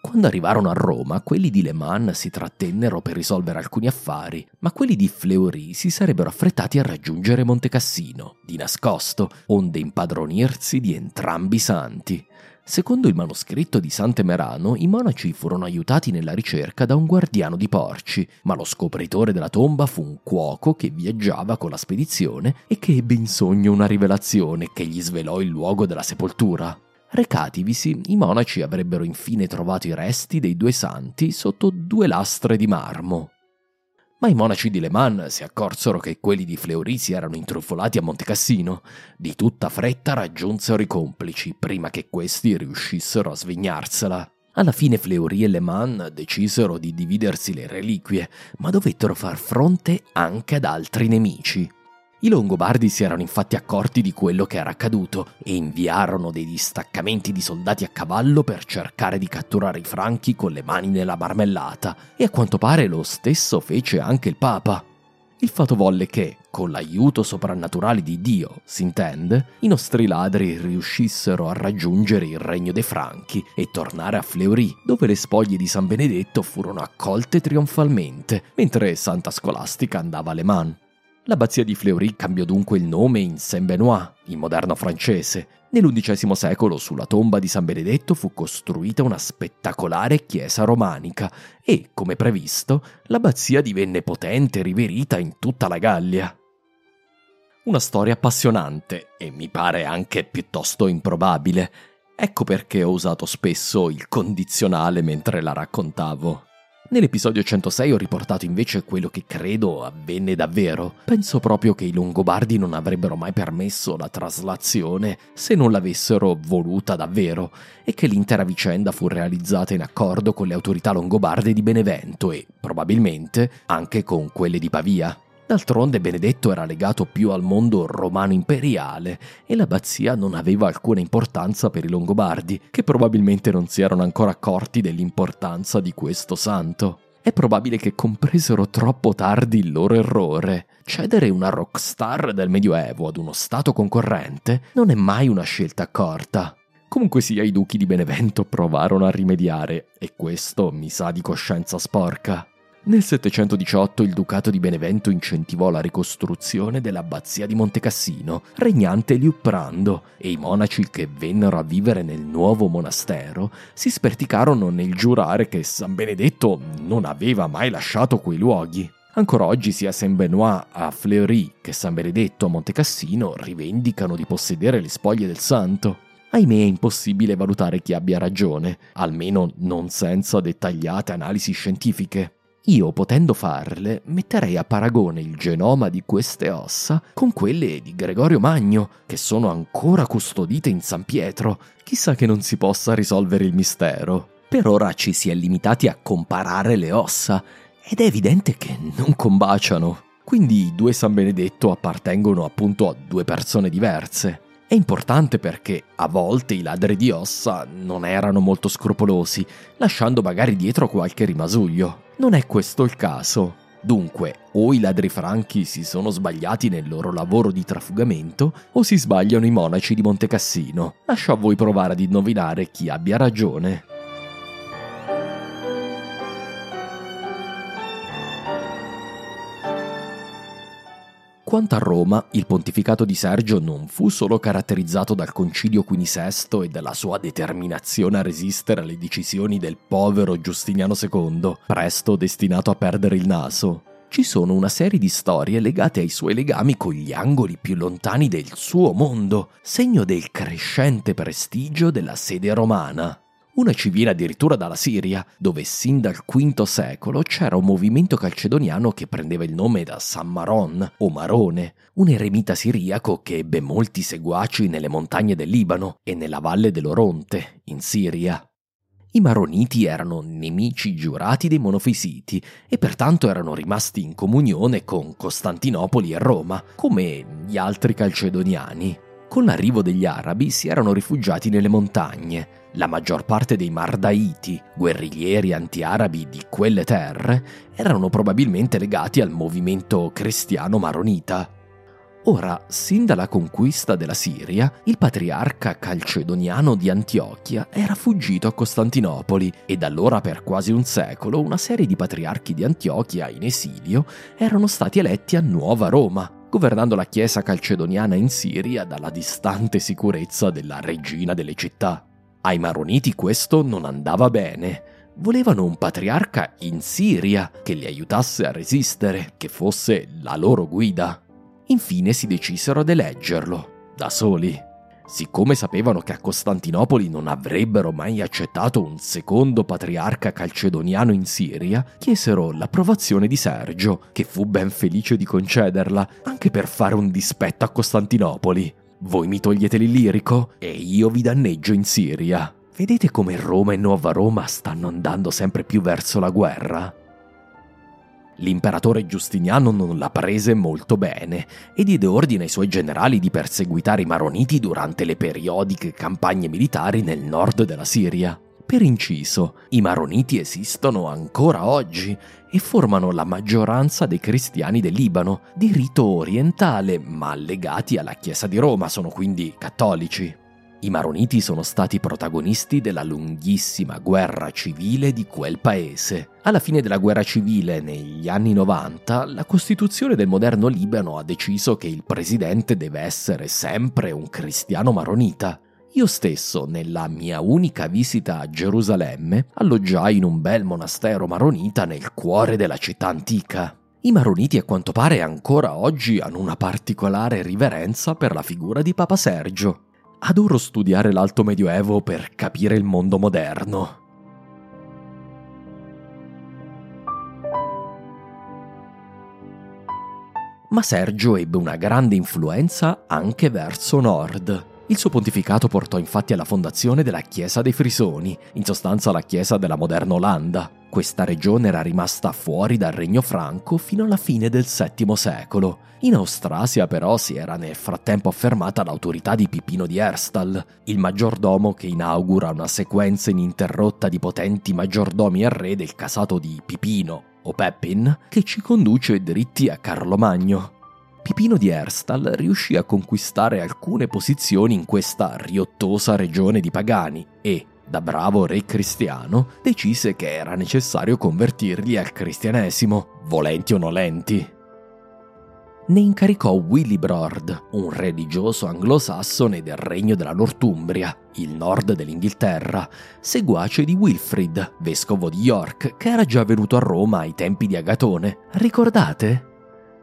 Quando arrivarono a Roma, quelli di Le Mans si trattennero per risolvere alcuni affari, ma quelli di Fleury si sarebbero affrettati a raggiungere Montecassino, di nascosto, onde impadronirsi di entrambi i santi. Secondo il manoscritto di Sant'Emerano, i monaci furono aiutati nella ricerca da un guardiano di porci, ma lo scopritore della tomba fu un cuoco che viaggiava con la spedizione e che ebbe in sogno una rivelazione che gli svelò il luogo della sepoltura. Recativisi, i monaci avrebbero infine trovato i resti dei due santi sotto due lastre di marmo, ma i monaci di Le Mans si accorsero che quelli di Fleury si erano intrufolati a Montecassino. Di tutta fretta raggiunsero i complici prima che questi riuscissero a svignarsela. Alla fine Fleury e Le Mans decisero di dividersi le reliquie, ma dovettero far fronte anche ad altri nemici. I Longobardi si erano infatti accorti di quello che era accaduto e inviarono dei distaccamenti di soldati a cavallo per cercare di catturare i franchi con le mani nella marmellata, e a quanto pare lo stesso fece anche il Papa. Il fatto volle che, con l'aiuto soprannaturale di Dio, si intende, i nostri ladri riuscissero a raggiungere il regno dei Franchi e tornare a Fleury, dove le spoglie di San Benedetto furono accolte trionfalmente, mentre Santa Scolastica andava a Le Mans. L'abbazia di Fleury cambiò dunque il nome in Saint-Benoît, in moderno francese. Nell'undicesimo secolo sulla tomba di San Benedetto fu costruita una spettacolare chiesa romanica e, come previsto, l'abbazia divenne potente e riverita in tutta la Gallia. Una storia appassionante e mi pare anche piuttosto improbabile. Ecco perché ho usato spesso il condizionale mentre la raccontavo. Nell'episodio 106 ho riportato invece quello che credo avvenne davvero. Penso proprio che i Longobardi non avrebbero mai permesso la traslazione se non l'avessero voluta davvero e che l'intera vicenda fu realizzata in accordo con le autorità longobarde di Benevento e, probabilmente, anche con quelle di Pavia. D'altronde Benedetto era legato più al mondo romano imperiale e l'abbazia non aveva alcuna importanza per i Longobardi, che probabilmente non si erano ancora accorti dell'importanza di questo santo. È probabile che compresero troppo tardi il loro errore. Cedere una rockstar del Medioevo ad uno stato concorrente non è mai una scelta accorta. Comunque sia, i duchi di Benevento provarono a rimediare, e questo mi sa di coscienza sporca. Nel 718 il Ducato di Benevento incentivò la ricostruzione dell'abbazia di Montecassino, regnante Liuprando, e i monaci che vennero a vivere nel nuovo monastero si sperticarono nel giurare che San Benedetto non aveva mai lasciato quei luoghi. Ancora oggi sia Saint-Benoît a Fleury che San Benedetto a Montecassino rivendicano di possedere le spoglie del santo. Ahimè è impossibile valutare chi abbia ragione, almeno non senza dettagliate analisi scientifiche. Io, potendo farle, metterei a paragone il genoma di queste ossa con quelle di Gregorio Magno, che sono ancora custodite in San Pietro. Chissà che non si possa risolvere il mistero. Per ora ci si è limitati a comparare le ossa, ed è evidente che non combaciano. Quindi i due San Benedetto appartengono appunto a due persone diverse. È importante perché a volte i ladri di ossa non erano molto scrupolosi, lasciando magari dietro qualche rimasuglio. Non è questo il caso. Dunque, o i ladri franchi si sono sbagliati nel loro lavoro di trafugamento, o si sbagliano i monaci di Montecassino. Lascio a voi provare ad indovinare chi abbia ragione. Quanto a Roma, il pontificato di Sergio non fu solo caratterizzato dal concilio quinisesto e dalla sua determinazione a resistere alle decisioni del povero Giustiniano II, presto destinato a perdere il naso. Ci sono una serie di storie legate ai suoi legami con gli angoli più lontani del suo mondo, segno del crescente prestigio della sede romana. Una ci viene addirittura dalla Siria, dove sin dal V secolo c'era un movimento calcedoniano che prendeva il nome da San Maron o Marone, un eremita siriaco che ebbe molti seguaci nelle montagne del Libano e nella valle dell'Oronte, in Siria. I Maroniti erano nemici giurati dei monofisiti e pertanto erano rimasti in comunione con Costantinopoli e Roma, come gli altri calcedoniani. Con l'arrivo degli arabi si erano rifugiati nelle montagne, la maggior parte dei Mardaiti, guerriglieri anti-arabi di quelle terre, erano probabilmente legati al movimento cristiano maronita. Ora, sin dalla conquista della Siria, il patriarca calcedoniano di Antiochia era fuggito a Costantinopoli e da allora per quasi un secolo una serie di patriarchi di Antiochia in esilio erano stati eletti a Nuova Roma, governando la chiesa calcedoniana in Siria dalla distante sicurezza della regina delle città. Ai Maroniti questo non andava bene. Volevano un patriarca in Siria che li aiutasse a resistere, che fosse la loro guida. Infine si decisero ad eleggerlo, da soli. Siccome sapevano che a Costantinopoli non avrebbero mai accettato un secondo patriarca calcedoniano in Siria, chiesero l'approvazione di Sergio, che fu ben felice di concederla, anche per fare un dispetto a Costantinopoli. Voi mi togliete l'Illirico e io vi danneggio in Siria. Vedete come Roma e Nuova Roma stanno andando sempre più verso la guerra? L'imperatore Giustiniano non la prese molto bene e diede ordine ai suoi generali di perseguitare i Maroniti durante le periodiche campagne militari nel nord della Siria. Per inciso, i maroniti esistono ancora oggi e formano la maggioranza dei cristiani del Libano, di rito orientale, ma legati alla Chiesa di Roma, sono quindi cattolici. I maroniti sono stati protagonisti della lunghissima guerra civile di quel paese. Alla fine della guerra civile, negli anni 90, la Costituzione del moderno Libano ha deciso che il presidente deve essere sempre un cristiano maronita. Io stesso, nella mia unica visita a Gerusalemme, alloggiai in un bel monastero maronita nel cuore della città antica. I maroniti a quanto pare ancora oggi hanno una particolare riverenza per la figura di Papa Sergio, Adoro studiare l'Alto Medioevo per capire il mondo moderno. Ma Sergio ebbe una grande influenza anche verso nord. Il suo pontificato portò infatti alla fondazione della Chiesa dei Frisoni, in sostanza la Chiesa della moderna Olanda. Questa regione era rimasta fuori dal regno franco fino alla fine del VII secolo in Austrasia però si era nel frattempo affermata l'autorità di Pipino di Herstal, il maggiordomo che inaugura una sequenza ininterrotta di potenti maggiordomi al re del casato di Pipino, o Peppin, che ci conduce dritti a Carlo Magno. Pipino di Herstal riuscì a conquistare alcune posizioni in questa riottosa regione di pagani e, da bravo re cristiano, decise che era necessario convertirli al cristianesimo, volenti o nolenti ne incaricò Willibrord, un religioso anglosassone del regno della Northumbria, il nord dell'Inghilterra, seguace di Wilfrid, vescovo di York, che era già venuto a Roma ai tempi di Agatone. Ricordate?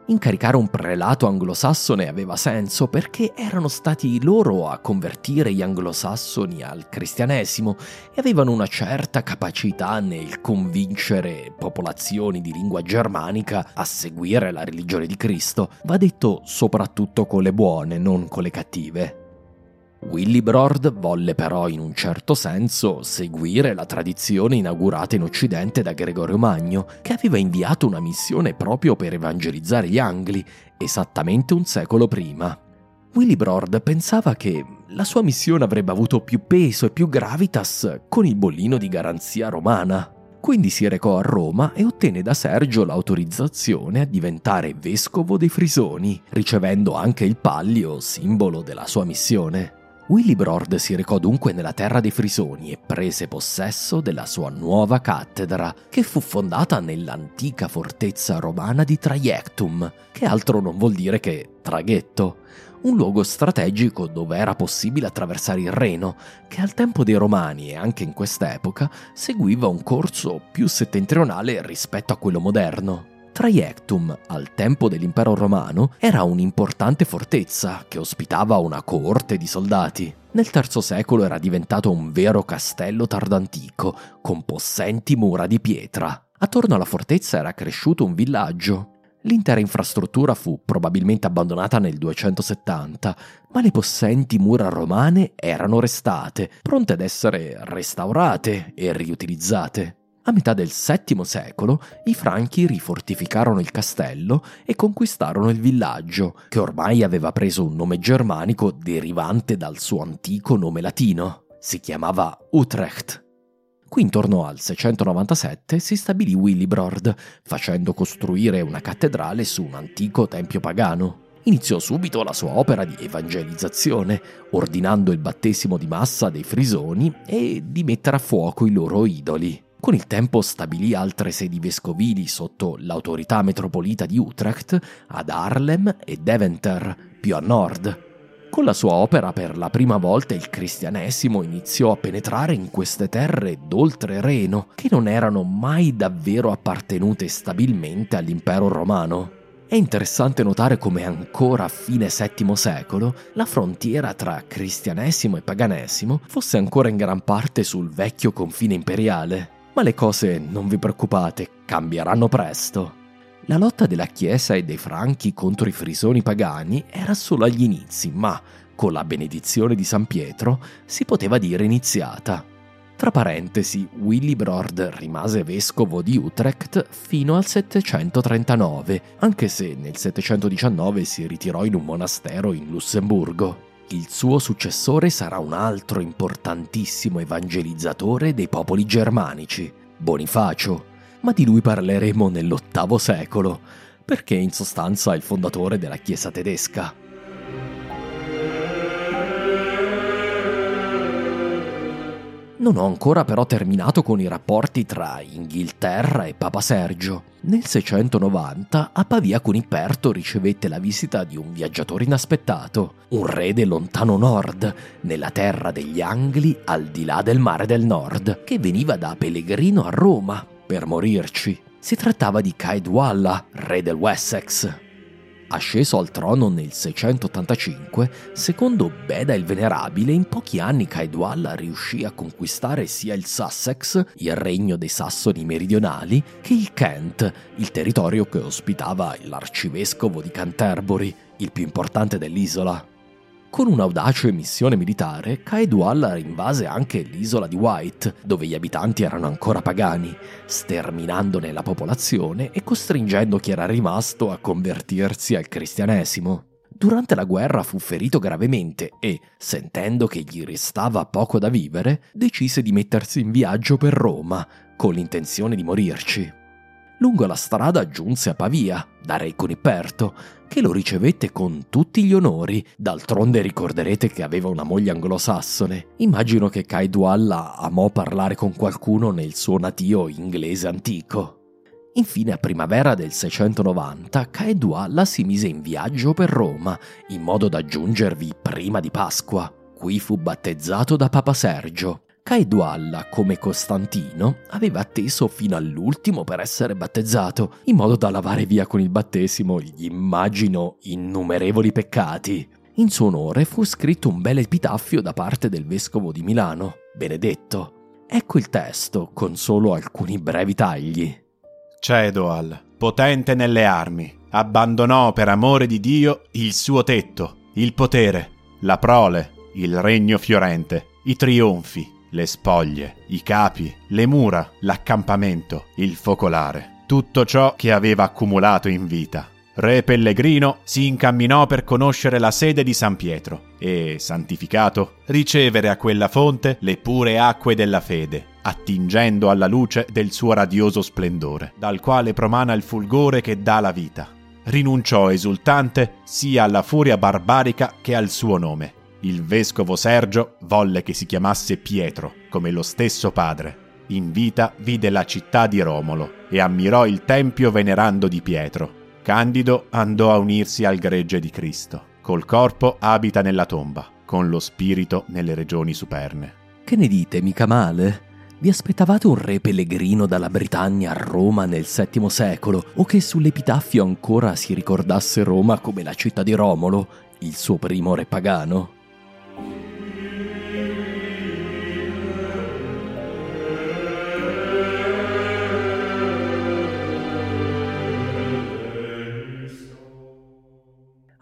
Incaricare un prelato anglosassone aveva senso perché erano stati loro a convertire gli anglosassoni al cristianesimo e avevano una certa capacità nel convincere popolazioni di lingua germanica a seguire la religione di Cristo, va detto soprattutto con le buone, non con le cattive. Willibrord volle però in un certo senso seguire la tradizione inaugurata in Occidente da Gregorio Magno, che aveva inviato una missione proprio per evangelizzare gli Angli, esattamente un secolo prima. Willibrord pensava che la sua missione avrebbe avuto più peso e più gravitas con il bollino di garanzia romana. Quindi si recò a Roma e ottenne da Sergio l'autorizzazione a diventare vescovo dei Frisoni, ricevendo anche il pallio, simbolo della sua missione. Willibrord si recò dunque nella terra dei Frisoni e prese possesso della sua nuova cattedra, che fu fondata nell'antica fortezza romana di Traiectum, che altro non vuol dire che traghetto, un luogo strategico dove era possibile attraversare il Reno, che al tempo dei Romani e anche in quest'epoca seguiva un corso più settentrionale rispetto a quello moderno. Traiectum, al tempo dell'impero romano, era un'importante fortezza che ospitava una coorte di soldati. Nel III secolo era diventato un vero castello tardantico, con possenti mura di pietra. Attorno alla fortezza era cresciuto un villaggio. L'intera infrastruttura fu probabilmente abbandonata nel 270, ma le possenti mura romane erano restate, pronte ad essere restaurate e riutilizzate. A metà del VII secolo i Franchi rifortificarono il castello e conquistarono il villaggio, che ormai aveva preso un nome germanico derivante dal suo antico nome latino. Si chiamava Utrecht. Qui intorno al 697 si stabilì Willibrord, facendo costruire una cattedrale su un antico tempio pagano iniziò subito la sua opera di evangelizzazione, ordinando il battesimo di massa dei frisoni e di mettere a fuoco i loro idoli. Con il tempo stabilì altre sedi vescovili sotto l'autorità metropolita di Utrecht, ad Haarlem e Deventer, più a nord. Con la sua opera per la prima volta il cristianesimo iniziò a penetrare in queste terre d'oltre Reno, che non erano mai davvero appartenute stabilmente all'impero romano. È interessante notare come ancora a fine VII secolo la frontiera tra cristianesimo e paganesimo fosse ancora in gran parte sul vecchio confine imperiale. Ma le cose, non vi preoccupate, cambieranno presto. La lotta della Chiesa e dei Franchi contro i frisoni pagani era solo agli inizi, ma con la benedizione di San Pietro si poteva dire iniziata. Tra parentesi, Willibrord rimase vescovo di Utrecht fino al 739, anche se nel 719 si ritirò in un monastero in Lussemburgo. Il suo successore sarà un altro importantissimo evangelizzatore dei popoli germanici, Bonifacio, ma di lui parleremo nell'VIII secolo, perché in sostanza è il fondatore della Chiesa tedesca. Non ho ancora però terminato con i rapporti tra Inghilterra e Papa Sergio. Nel 690 a Pavia Cuniperto ricevette la visita di un viaggiatore inaspettato, un re del lontano nord, nella terra degli Angli al di là del mare del nord, che veniva da pellegrino a Roma per morirci. Si trattava di Caedwalla, re del Wessex, Asceso al trono nel 685, secondo Beda il Venerabile, in pochi anni Caedwalla riuscì a conquistare sia il Sussex, il regno dei Sassoni meridionali, che il Kent, il territorio che ospitava l'arcivescovo di Canterbury, il più importante dell'isola. Con un'audace missione militare, Caedwalla invase anche l'isola di White, dove gli abitanti erano ancora pagani, sterminandone la popolazione e costringendo chi era rimasto a convertirsi al cristianesimo. Durante la guerra fu ferito gravemente e, sentendo che gli restava poco da vivere, decise di mettersi in viaggio per Roma, con l'intenzione di morirci. Lungo la strada giunse a Pavia, da Re Coniperto, che lo ricevette con tutti gli onori. D'altronde ricorderete che aveva una moglie anglosassone. Immagino che Caedwalla amò parlare con qualcuno nel suo natio inglese antico. Infine, a primavera del 690, Caedwalla si mise in viaggio per Roma, in modo da giungervi prima di Pasqua. Qui fu battezzato da Papa Sergio, Caedualla, come Costantino, aveva atteso fino all'ultimo per essere battezzato, in modo da lavare via con il battesimo gli immagino innumerevoli peccati. In suo onore fu scritto un bel epitaffio da parte del vescovo di Milano, Benedetto. Ecco il testo, con solo alcuni brevi tagli. Cedoal, potente nelle armi, abbandonò per amore di Dio il suo tetto, il potere, la prole, il regno fiorente, i trionfi, le spoglie, i capi, le mura, l'accampamento, il focolare, tutto ciò che aveva accumulato in vita. Re Pellegrino si incamminò per conoscere la sede di San Pietro e, santificato, ricevere a quella fonte le pure acque della fede, attingendo alla luce del suo radioso splendore, dal quale promana il fulgore che dà la vita. Rinunciò esultante sia alla furia barbarica che al suo nome il vescovo Sergio volle che si chiamasse Pietro, come lo stesso padre. In vita vide la città di Romolo e ammirò il tempio venerando di Pietro. Candido andò a unirsi al gregge di Cristo. Col corpo abita nella tomba, con lo spirito nelle regioni superne. Che ne dite, mica male? Vi aspettavate un re pellegrino dalla Britannia a Roma nel VII secolo o che sull'epitaffio ancora si ricordasse Roma come la città di Romolo, il suo primo re pagano?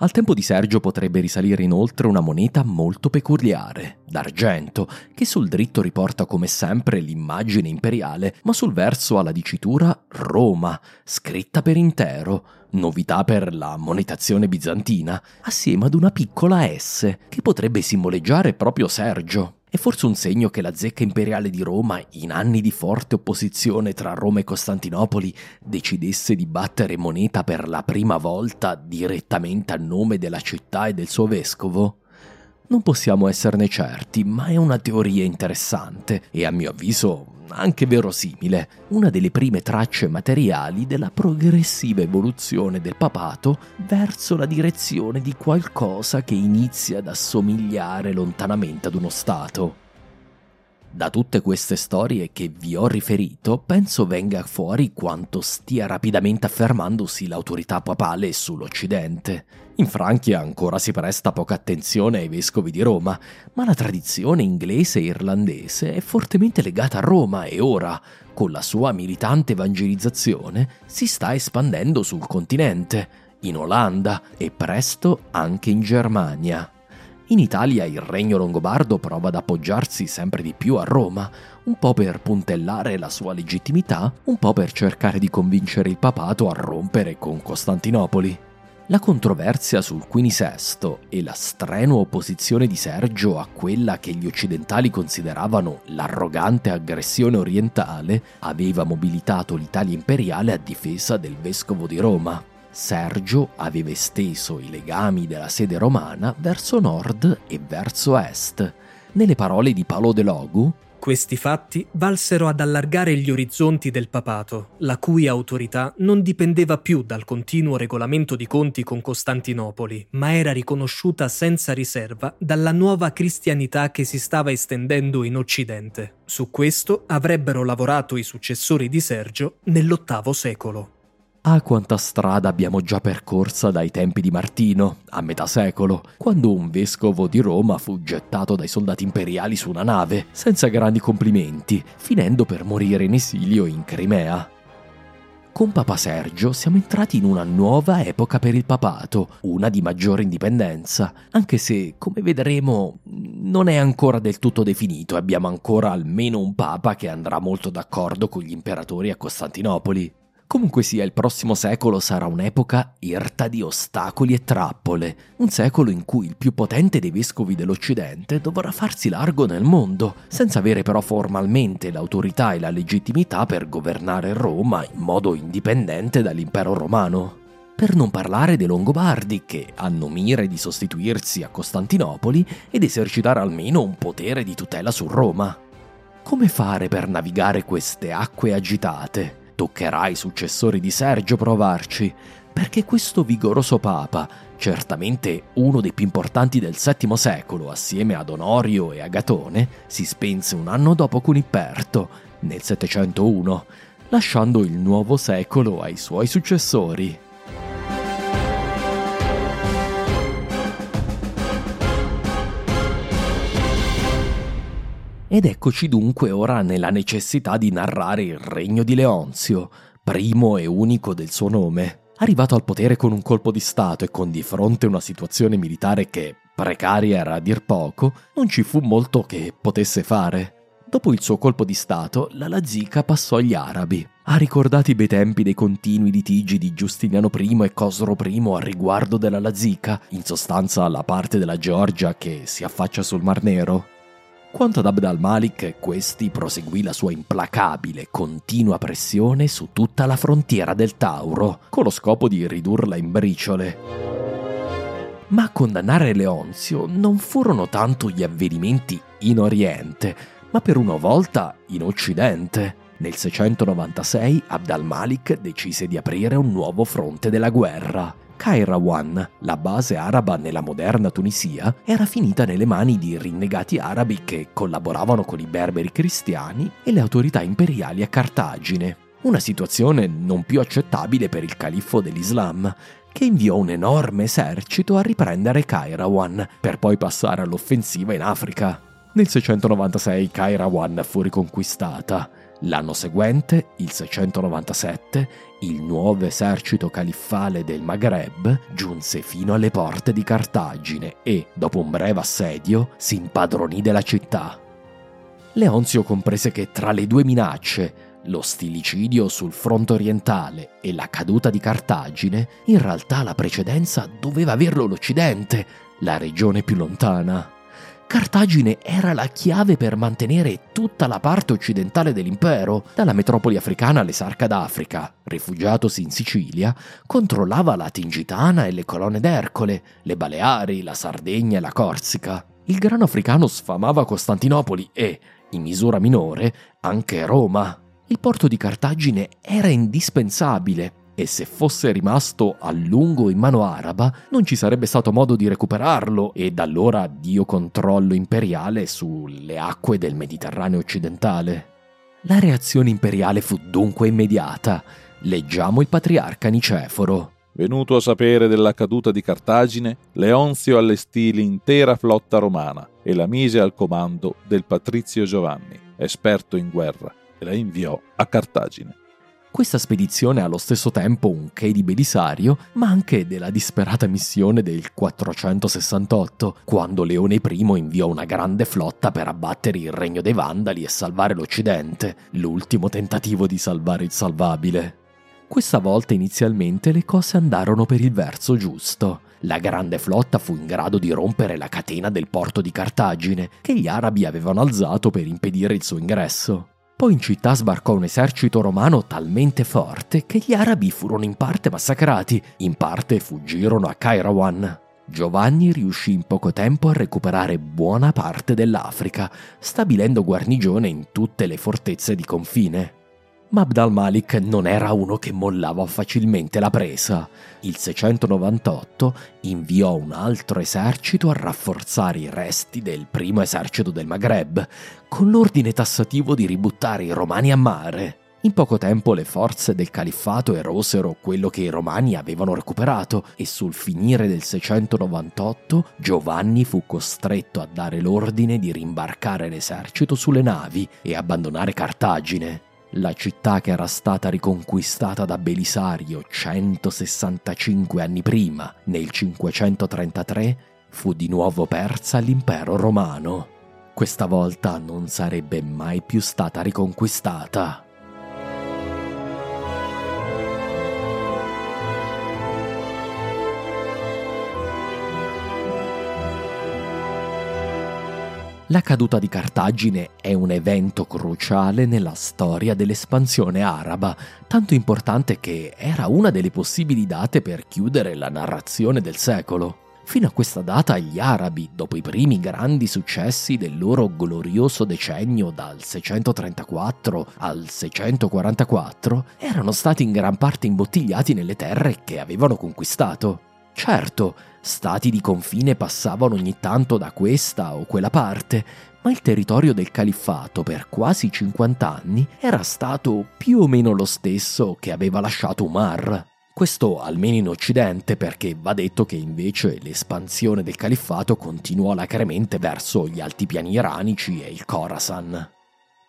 Al tempo di Sergio potrebbe risalire inoltre una moneta molto peculiare, d'argento, che sul dritto riporta come sempre l'immagine imperiale, ma sul verso ha la dicitura Roma, scritta per intero, novità per la monetazione bizantina, assieme ad una piccola S, che potrebbe simboleggiare proprio Sergio. È forse un segno che la zecca imperiale di Roma, in anni di forte opposizione tra Roma e Costantinopoli, decidesse di battere moneta per la prima volta direttamente a nome della città e del suo vescovo? Non possiamo esserne certi, ma è una teoria interessante e a mio avviso anche verosimile, una delle prime tracce materiali della progressiva evoluzione del papato verso la direzione di qualcosa che inizia ad assomigliare lontanamente ad uno Stato. Da tutte queste storie che vi ho riferito, penso venga fuori quanto stia rapidamente affermandosi l'autorità papale sull'Occidente. In Francia ancora si presta poca attenzione ai vescovi di Roma, ma la tradizione inglese e irlandese è fortemente legata a Roma e ora, con la sua militante evangelizzazione, si sta espandendo sul continente, in Olanda e presto anche in Germania. In Italia il regno longobardo prova ad appoggiarsi sempre di più a Roma, un po' per puntellare la sua legittimità, un po' per cercare di convincere il papato a rompere con Costantinopoli. La controversia sul Quinisesto e la strenua opposizione di Sergio a quella che gli occidentali consideravano l'arrogante aggressione orientale aveva mobilitato l'Italia imperiale a difesa del vescovo di Roma. Sergio aveva esteso i legami della sede romana verso nord e verso est. Nelle parole di Paolo De Logu, questi fatti valsero ad allargare gli orizzonti del papato, la cui autorità non dipendeva più dal continuo regolamento di conti con Costantinopoli, ma era riconosciuta senza riserva dalla nuova cristianità che si stava estendendo in Occidente. Su questo avrebbero lavorato i successori di Sergio nell'VIII secolo. Ah, quanta strada abbiamo già percorsa dai tempi di Martino, a metà secolo, quando un vescovo di Roma fu gettato dai soldati imperiali su una nave, senza grandi complimenti, finendo per morire in esilio in Crimea. Con Papa Sergio siamo entrati in una nuova epoca per il papato, una di maggiore indipendenza, anche se, come vedremo, non è ancora del tutto definito e abbiamo ancora almeno un papa che andrà molto d'accordo con gli imperatori a Costantinopoli. Comunque sia, il prossimo secolo sarà un'epoca irta di ostacoli e trappole, un secolo in cui il più potente dei vescovi dell'Occidente dovrà farsi largo nel mondo, senza avere però formalmente l'autorità e la legittimità per governare Roma in modo indipendente dall'impero romano. Per non parlare dei Longobardi che hanno mire di sostituirsi a Costantinopoli ed esercitare almeno un potere di tutela su Roma. Come fare per navigare queste acque agitate? Toccherà ai successori di Sergio provarci, perché questo vigoroso papa, certamente uno dei più importanti del VII secolo assieme ad Onorio e Agatone, si spense un anno dopo Cuniperto, nel 701, lasciando il nuovo secolo ai suoi successori. Ed eccoci dunque ora nella necessità di narrare il regno di Leonzio, primo e unico del suo nome. Arrivato al potere con un colpo di Stato e con di fronte una situazione militare che, precaria era a dir poco, non ci fu molto che potesse fare. Dopo il suo colpo di Stato, la Lazica passò agli arabi. Ha ricordato i bei tempi dei continui litigi di Giustiniano I e Cosro I a riguardo della Lazica, in sostanza la parte della Georgia che si affaccia sul Mar Nero. Quanto ad Abd al-Malik, questi proseguì la sua implacabile, continua pressione su tutta la frontiera del Tauro, con lo scopo di ridurla in briciole. Ma a condannare Leonzio non furono tanto gli avvenimenti in Oriente, ma per una volta in Occidente. Nel 696 Abd al-Malik decise di aprire un nuovo fronte della guerra Kairawan, la base araba nella moderna Tunisia, era finita nelle mani di rinnegati arabi che collaboravano con i berberi cristiani e le autorità imperiali a Cartagine. Una situazione non più accettabile per il califfo dell'Islam, che inviò un enorme esercito a riprendere Kairawan per poi passare all'offensiva in Africa. Nel 696 Kairawan fu riconquistata L'anno seguente, il 697, il nuovo esercito califfale del Maghreb giunse fino alle porte di Cartagine e, dopo un breve assedio, si impadronì della città. Leonzio comprese che tra le due minacce, lo stilicidio sul fronte orientale e la caduta di Cartagine, in realtà la precedenza doveva averlo l'Occidente, la regione più lontana. Cartagine era la chiave per mantenere tutta la parte occidentale dell'impero, dalla metropoli africana all'Esarca d'Africa. Rifugiatosi in Sicilia, controllava la Tingitana e le colonne d'Ercole, le Baleari, la Sardegna e la Corsica. Il grano africano sfamava Costantinopoli e, in misura minore, anche Roma. Il porto di Cartagine era indispensabile e se fosse rimasto a lungo in mano araba non ci sarebbe stato modo di recuperarlo e da allora dio controllo imperiale sulle acque del Mediterraneo occidentale. La reazione imperiale fu dunque immediata. Leggiamo il patriarca Niceforo. Venuto a sapere della caduta di Cartagine, Leonzio allestì l'intera flotta romana e la mise al comando del patrizio Giovanni, esperto in guerra, e la inviò a Cartagine. Questa spedizione ha allo stesso tempo un che di Belisario, ma anche della disperata missione del 468, quando Leone I inviò una grande flotta per abbattere il regno dei Vandali e salvare l'Occidente, l'ultimo tentativo di salvare il salvabile. Questa volta inizialmente le cose andarono per il verso giusto. La grande flotta fu in grado di rompere la catena del porto di Cartagine, che gli arabi avevano alzato per impedire il suo ingresso. Poi in città sbarcò un esercito romano talmente forte che gli arabi furono in parte massacrati, in parte fuggirono a Cairawan. Giovanni riuscì in poco tempo a recuperare buona parte dell'Africa, stabilendo guarnigione in tutte le fortezze di confine. Ma Abd al-Malik non era uno che mollava facilmente la presa. Il 698 inviò un altro esercito a rafforzare i resti del primo esercito del Maghreb, con l'ordine tassativo di ributtare i romani a mare. In poco tempo le forze del califfato erosero quello che i romani avevano recuperato e sul finire del 698 Giovanni fu costretto a dare l'ordine di rimbarcare l'esercito sulle navi e abbandonare Cartagine. La città che era stata riconquistata da Belisario 165 anni prima, nel 533, fu di nuovo persa all'impero romano. Questa volta non sarebbe mai più stata riconquistata. La caduta di Cartagine è un evento cruciale nella storia dell'espansione araba, tanto importante che era una delle possibili date per chiudere la narrazione del secolo. Fino a questa data gli arabi, dopo i primi grandi successi del loro glorioso decennio dal 634 al 644, erano stati in gran parte imbottigliati nelle terre che avevano conquistato. Certo, stati di confine passavano ogni tanto da questa o quella parte, ma il territorio del califfato per quasi 50 anni era stato più o meno lo stesso che aveva lasciato Umar. Questo almeno in Occidente perché va detto che invece l'espansione del califfato continuò alacremente verso gli altipiani iranici e il Khorasan.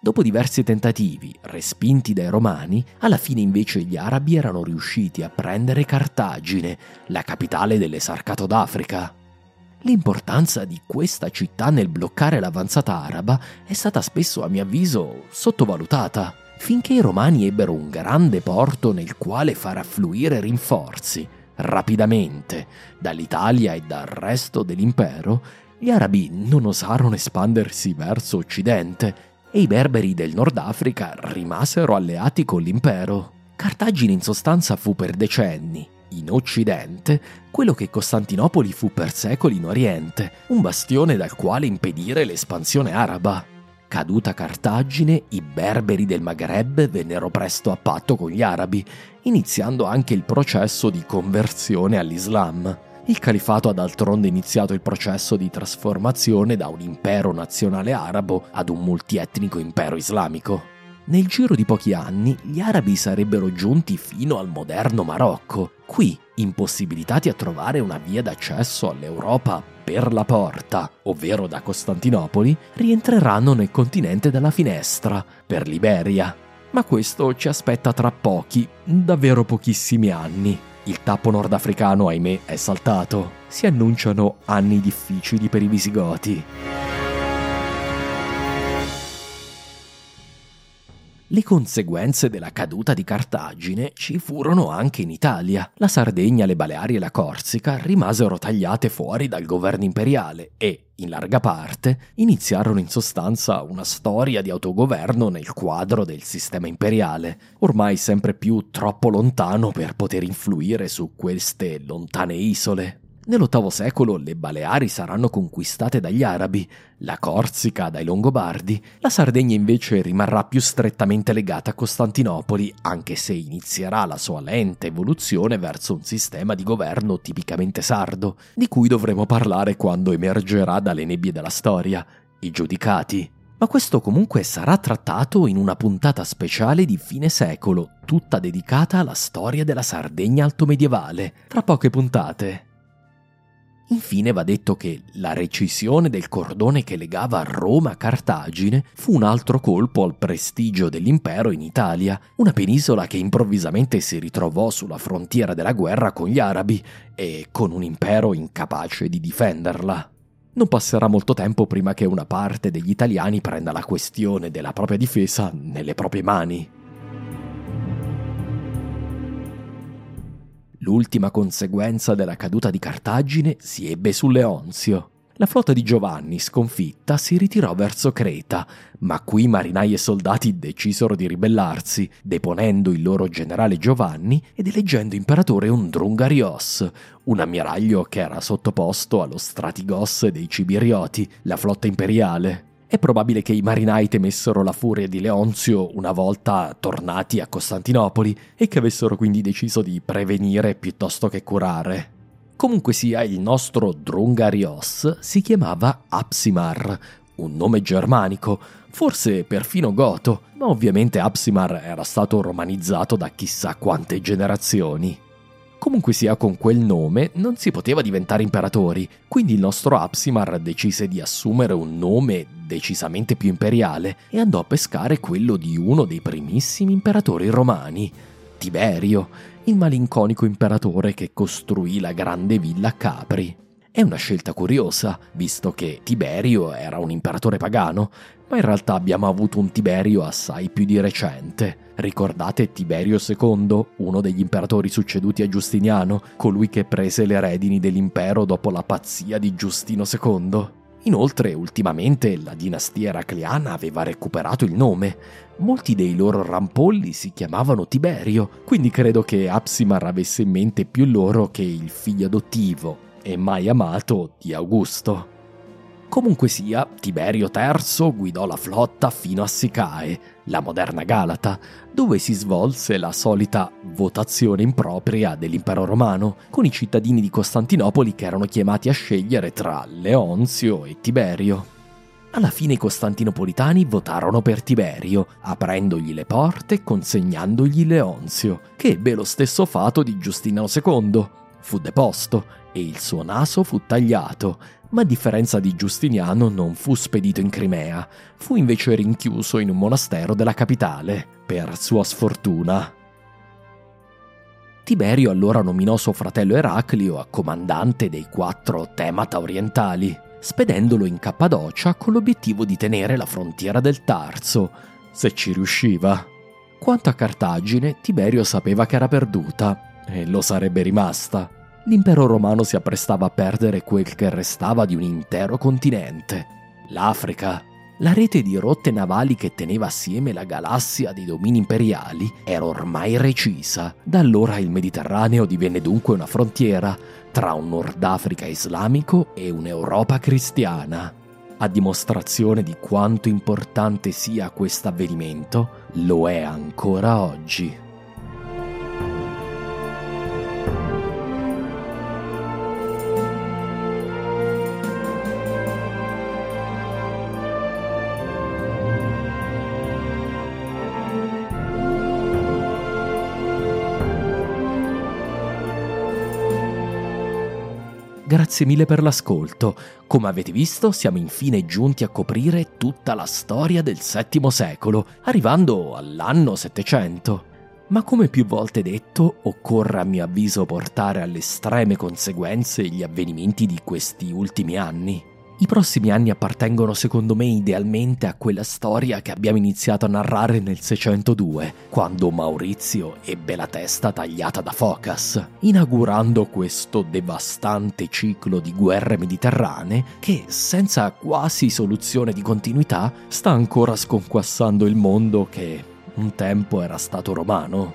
Dopo diversi tentativi, respinti dai romani, alla fine invece gli arabi erano riusciti a prendere Cartagine, la capitale dell'esarcato d'Africa. L'importanza di questa città nel bloccare l'avanzata araba è stata spesso, a mio avviso, sottovalutata, finché i romani ebbero un grande porto nel quale far affluire rinforzi. Rapidamente, dall'Italia e dal resto dell'impero, gli arabi non osarono espandersi verso occidente e i berberi del Nord Africa rimasero alleati con l'impero. Cartagine in sostanza fu per decenni, in Occidente, quello che Costantinopoli fu per secoli in Oriente, un bastione dal quale impedire l'espansione araba. Caduta Cartagine, i berberi del Maghreb vennero presto a patto con gli arabi, iniziando anche il processo di conversione all'Islam. Il califato ha d'altronde iniziato il processo di trasformazione da un impero nazionale arabo ad un multietnico impero islamico. Nel giro di pochi anni gli arabi sarebbero giunti fino al moderno Marocco. Qui, impossibilitati a trovare una via d'accesso all'Europa per la porta, ovvero da Costantinopoli, rientreranno nel continente dalla finestra, per l'Iberia. Ma questo ci aspetta tra pochi, davvero pochissimi anni. Il tappo nordafricano, ahimè, è saltato. Si annunciano anni difficili per i visigoti. Le conseguenze della caduta di Cartagine ci furono anche in Italia. La Sardegna, le Baleari e la Corsica rimasero tagliate fuori dal governo imperiale e, in larga parte, iniziarono in sostanza una storia di autogoverno nel quadro del sistema imperiale, ormai sempre più troppo lontano per poter influire su queste lontane isole. Nell'VIII secolo le Baleari saranno conquistate dagli Arabi, la Corsica dai Longobardi, la Sardegna invece rimarrà più strettamente legata a Costantinopoli, anche se inizierà la sua lenta evoluzione verso un sistema di governo tipicamente sardo, di cui dovremo parlare quando emergerà dalle nebbie della storia, i giudicati. Ma questo comunque sarà trattato in una puntata speciale di fine secolo, tutta dedicata alla storia della Sardegna altomedievale, tra poche puntate. Infine va detto che la recisione del cordone che legava Roma a Cartagine fu un altro colpo al prestigio dell'impero in Italia, una penisola che improvvisamente si ritrovò sulla frontiera della guerra con gli arabi e con un impero incapace di difenderla. Non passerà molto tempo prima che una parte degli italiani prenda la questione della propria difesa nelle proprie mani. L'ultima conseguenza della caduta di Cartagine si ebbe su Leonzio. La flotta di Giovanni, sconfitta, si ritirò verso Creta, ma qui marinai e soldati decisero di ribellarsi, deponendo il loro generale Giovanni ed eleggendo imperatore un Drungarios, un ammiraglio che era sottoposto allo Stratigos dei Cibirioti, la flotta imperiale. È probabile che i marinai temessero la furia di Leonzio una volta tornati a Costantinopoli e che avessero quindi deciso di prevenire piuttosto che curare. Comunque sia, il nostro Drungarios si chiamava Apsimar, un nome germanico, forse perfino goto, ma ovviamente Apsimar era stato romanizzato da chissà quante generazioni. Comunque sia con quel nome non si poteva diventare imperatori, quindi il nostro Apsimar decise di assumere un nome decisamente più imperiale e andò a pescare quello di uno dei primissimi imperatori romani, Tiberio, il malinconico imperatore che costruì la grande villa a Capri. È una scelta curiosa, visto che Tiberio era un imperatore pagano, ma in realtà abbiamo avuto un Tiberio assai più di recente. Ricordate Tiberio II, uno degli imperatori succeduti a Giustiniano, colui che prese le redini dell'impero dopo la pazzia di Giustino II? Inoltre, ultimamente la dinastia eracleana aveva recuperato il nome. Molti dei loro rampolli si chiamavano Tiberio, quindi credo che Apsimar avesse in mente più loro che il figlio adottivo e mai amato di Augusto. Comunque sia, Tiberio III guidò la flotta fino a Sicae, la moderna Galata, dove si svolse la solita votazione impropria dell'impero romano, con i cittadini di Costantinopoli che erano chiamati a scegliere tra Leonzio e Tiberio. Alla fine i costantinopolitani votarono per Tiberio, aprendogli le porte e consegnandogli Leonzio, che ebbe lo stesso fato di Giustiniano II. Fu deposto e il suo naso fu tagliato, ma a differenza di Giustiniano non fu spedito in Crimea, fu invece rinchiuso in un monastero della capitale, per sua sfortuna. Tiberio allora nominò suo fratello Eraclio a comandante dei quattro temata orientali, spedendolo in Cappadocia con l'obiettivo di tenere la frontiera del Tarso, se ci riusciva. Quanto a Cartagine, Tiberio sapeva che era perduta, e lo sarebbe rimasta l'impero romano si apprestava a perdere quel che restava di un intero continente, l'Africa. La rete di rotte navali che teneva assieme la galassia dei domini imperiali era ormai recisa. Da allora il Mediterraneo divenne dunque una frontiera tra un Nord Africa islamico e un'Europa cristiana. A dimostrazione di quanto importante sia questo avvenimento, lo è ancora oggi. Grazie mille per l'ascolto. Come avete visto, siamo infine giunti a coprire tutta la storia del VII secolo, arrivando all'anno 700. Ma come più volte detto, occorre a mio avviso portare alle estreme conseguenze gli avvenimenti di questi ultimi anni. I prossimi anni appartengono secondo me idealmente a quella storia che abbiamo iniziato a narrare nel 602, quando Maurizio ebbe la testa tagliata da Focas, inaugurando questo devastante ciclo di guerre mediterranee che, senza quasi soluzione di continuità, sta ancora sconquassando il mondo che un tempo era stato romano.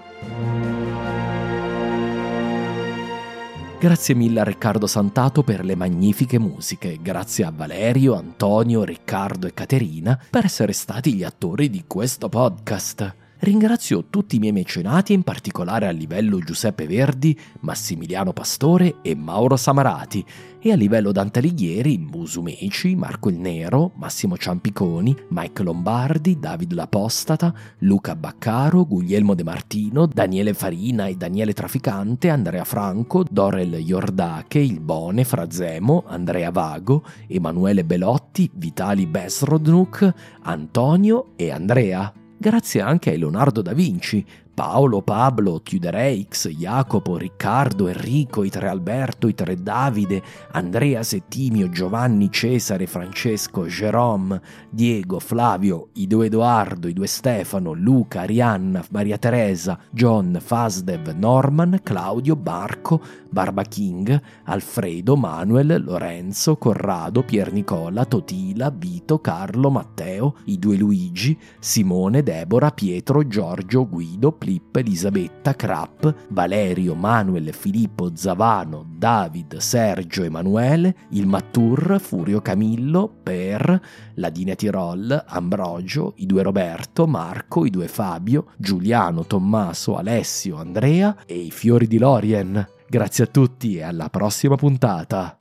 Grazie mille a Riccardo Santato per le magnifiche musiche, grazie a Valerio, Antonio, Riccardo e Caterina per essere stati gli attori di questo podcast. Ringrazio tutti i miei mecenati, in particolare a livello Giuseppe Verdi, Massimiliano Pastore e Mauro Samarati, e a livello Dante Alighieri, Musu Meci, Marco il Nero, Massimo Ciampiconi, Mike Lombardi, David L'Apostata, Luca Baccaro, Guglielmo De Martino, Daniele Farina e Daniele Traficante, Andrea Franco, Dorel Iordache, Il Bone, Frazemo, Andrea Vago, Emanuele Belotti, Vitali Besrodnuk, Antonio e Andrea. Grazie anche a Leonardo da Vinci, Paolo, Pablo, Chiudereix, Jacopo, Riccardo, Enrico, i tre Alberto, i tre Davide, Andrea, Settimio, Giovanni, Cesare, Francesco, Jerome, Diego, Flavio, i due Edoardo, i due Stefano, Luca, Arianna, Maria Teresa, John, Fasdev, Norman, Claudio, Barco, Barba King, Alfredo, Manuel, Lorenzo, Corrado, Pier Nicola, Totila, Vito, Carlo, Matteo, i due Luigi, Simone, Deborah, Pietro, Giorgio, Guido, Plip, Elisabetta, Krapp, Valerio, Manuel, Filippo, Zavano, David, Sergio, Emanuele, il Mattur, Furio Camillo, Per, Ladina Tirol, Ambrogio, i due Roberto, Marco, i due Fabio, Giuliano, Tommaso, Alessio, Andrea e i fiori di Lorien. Grazie a tutti e alla prossima puntata.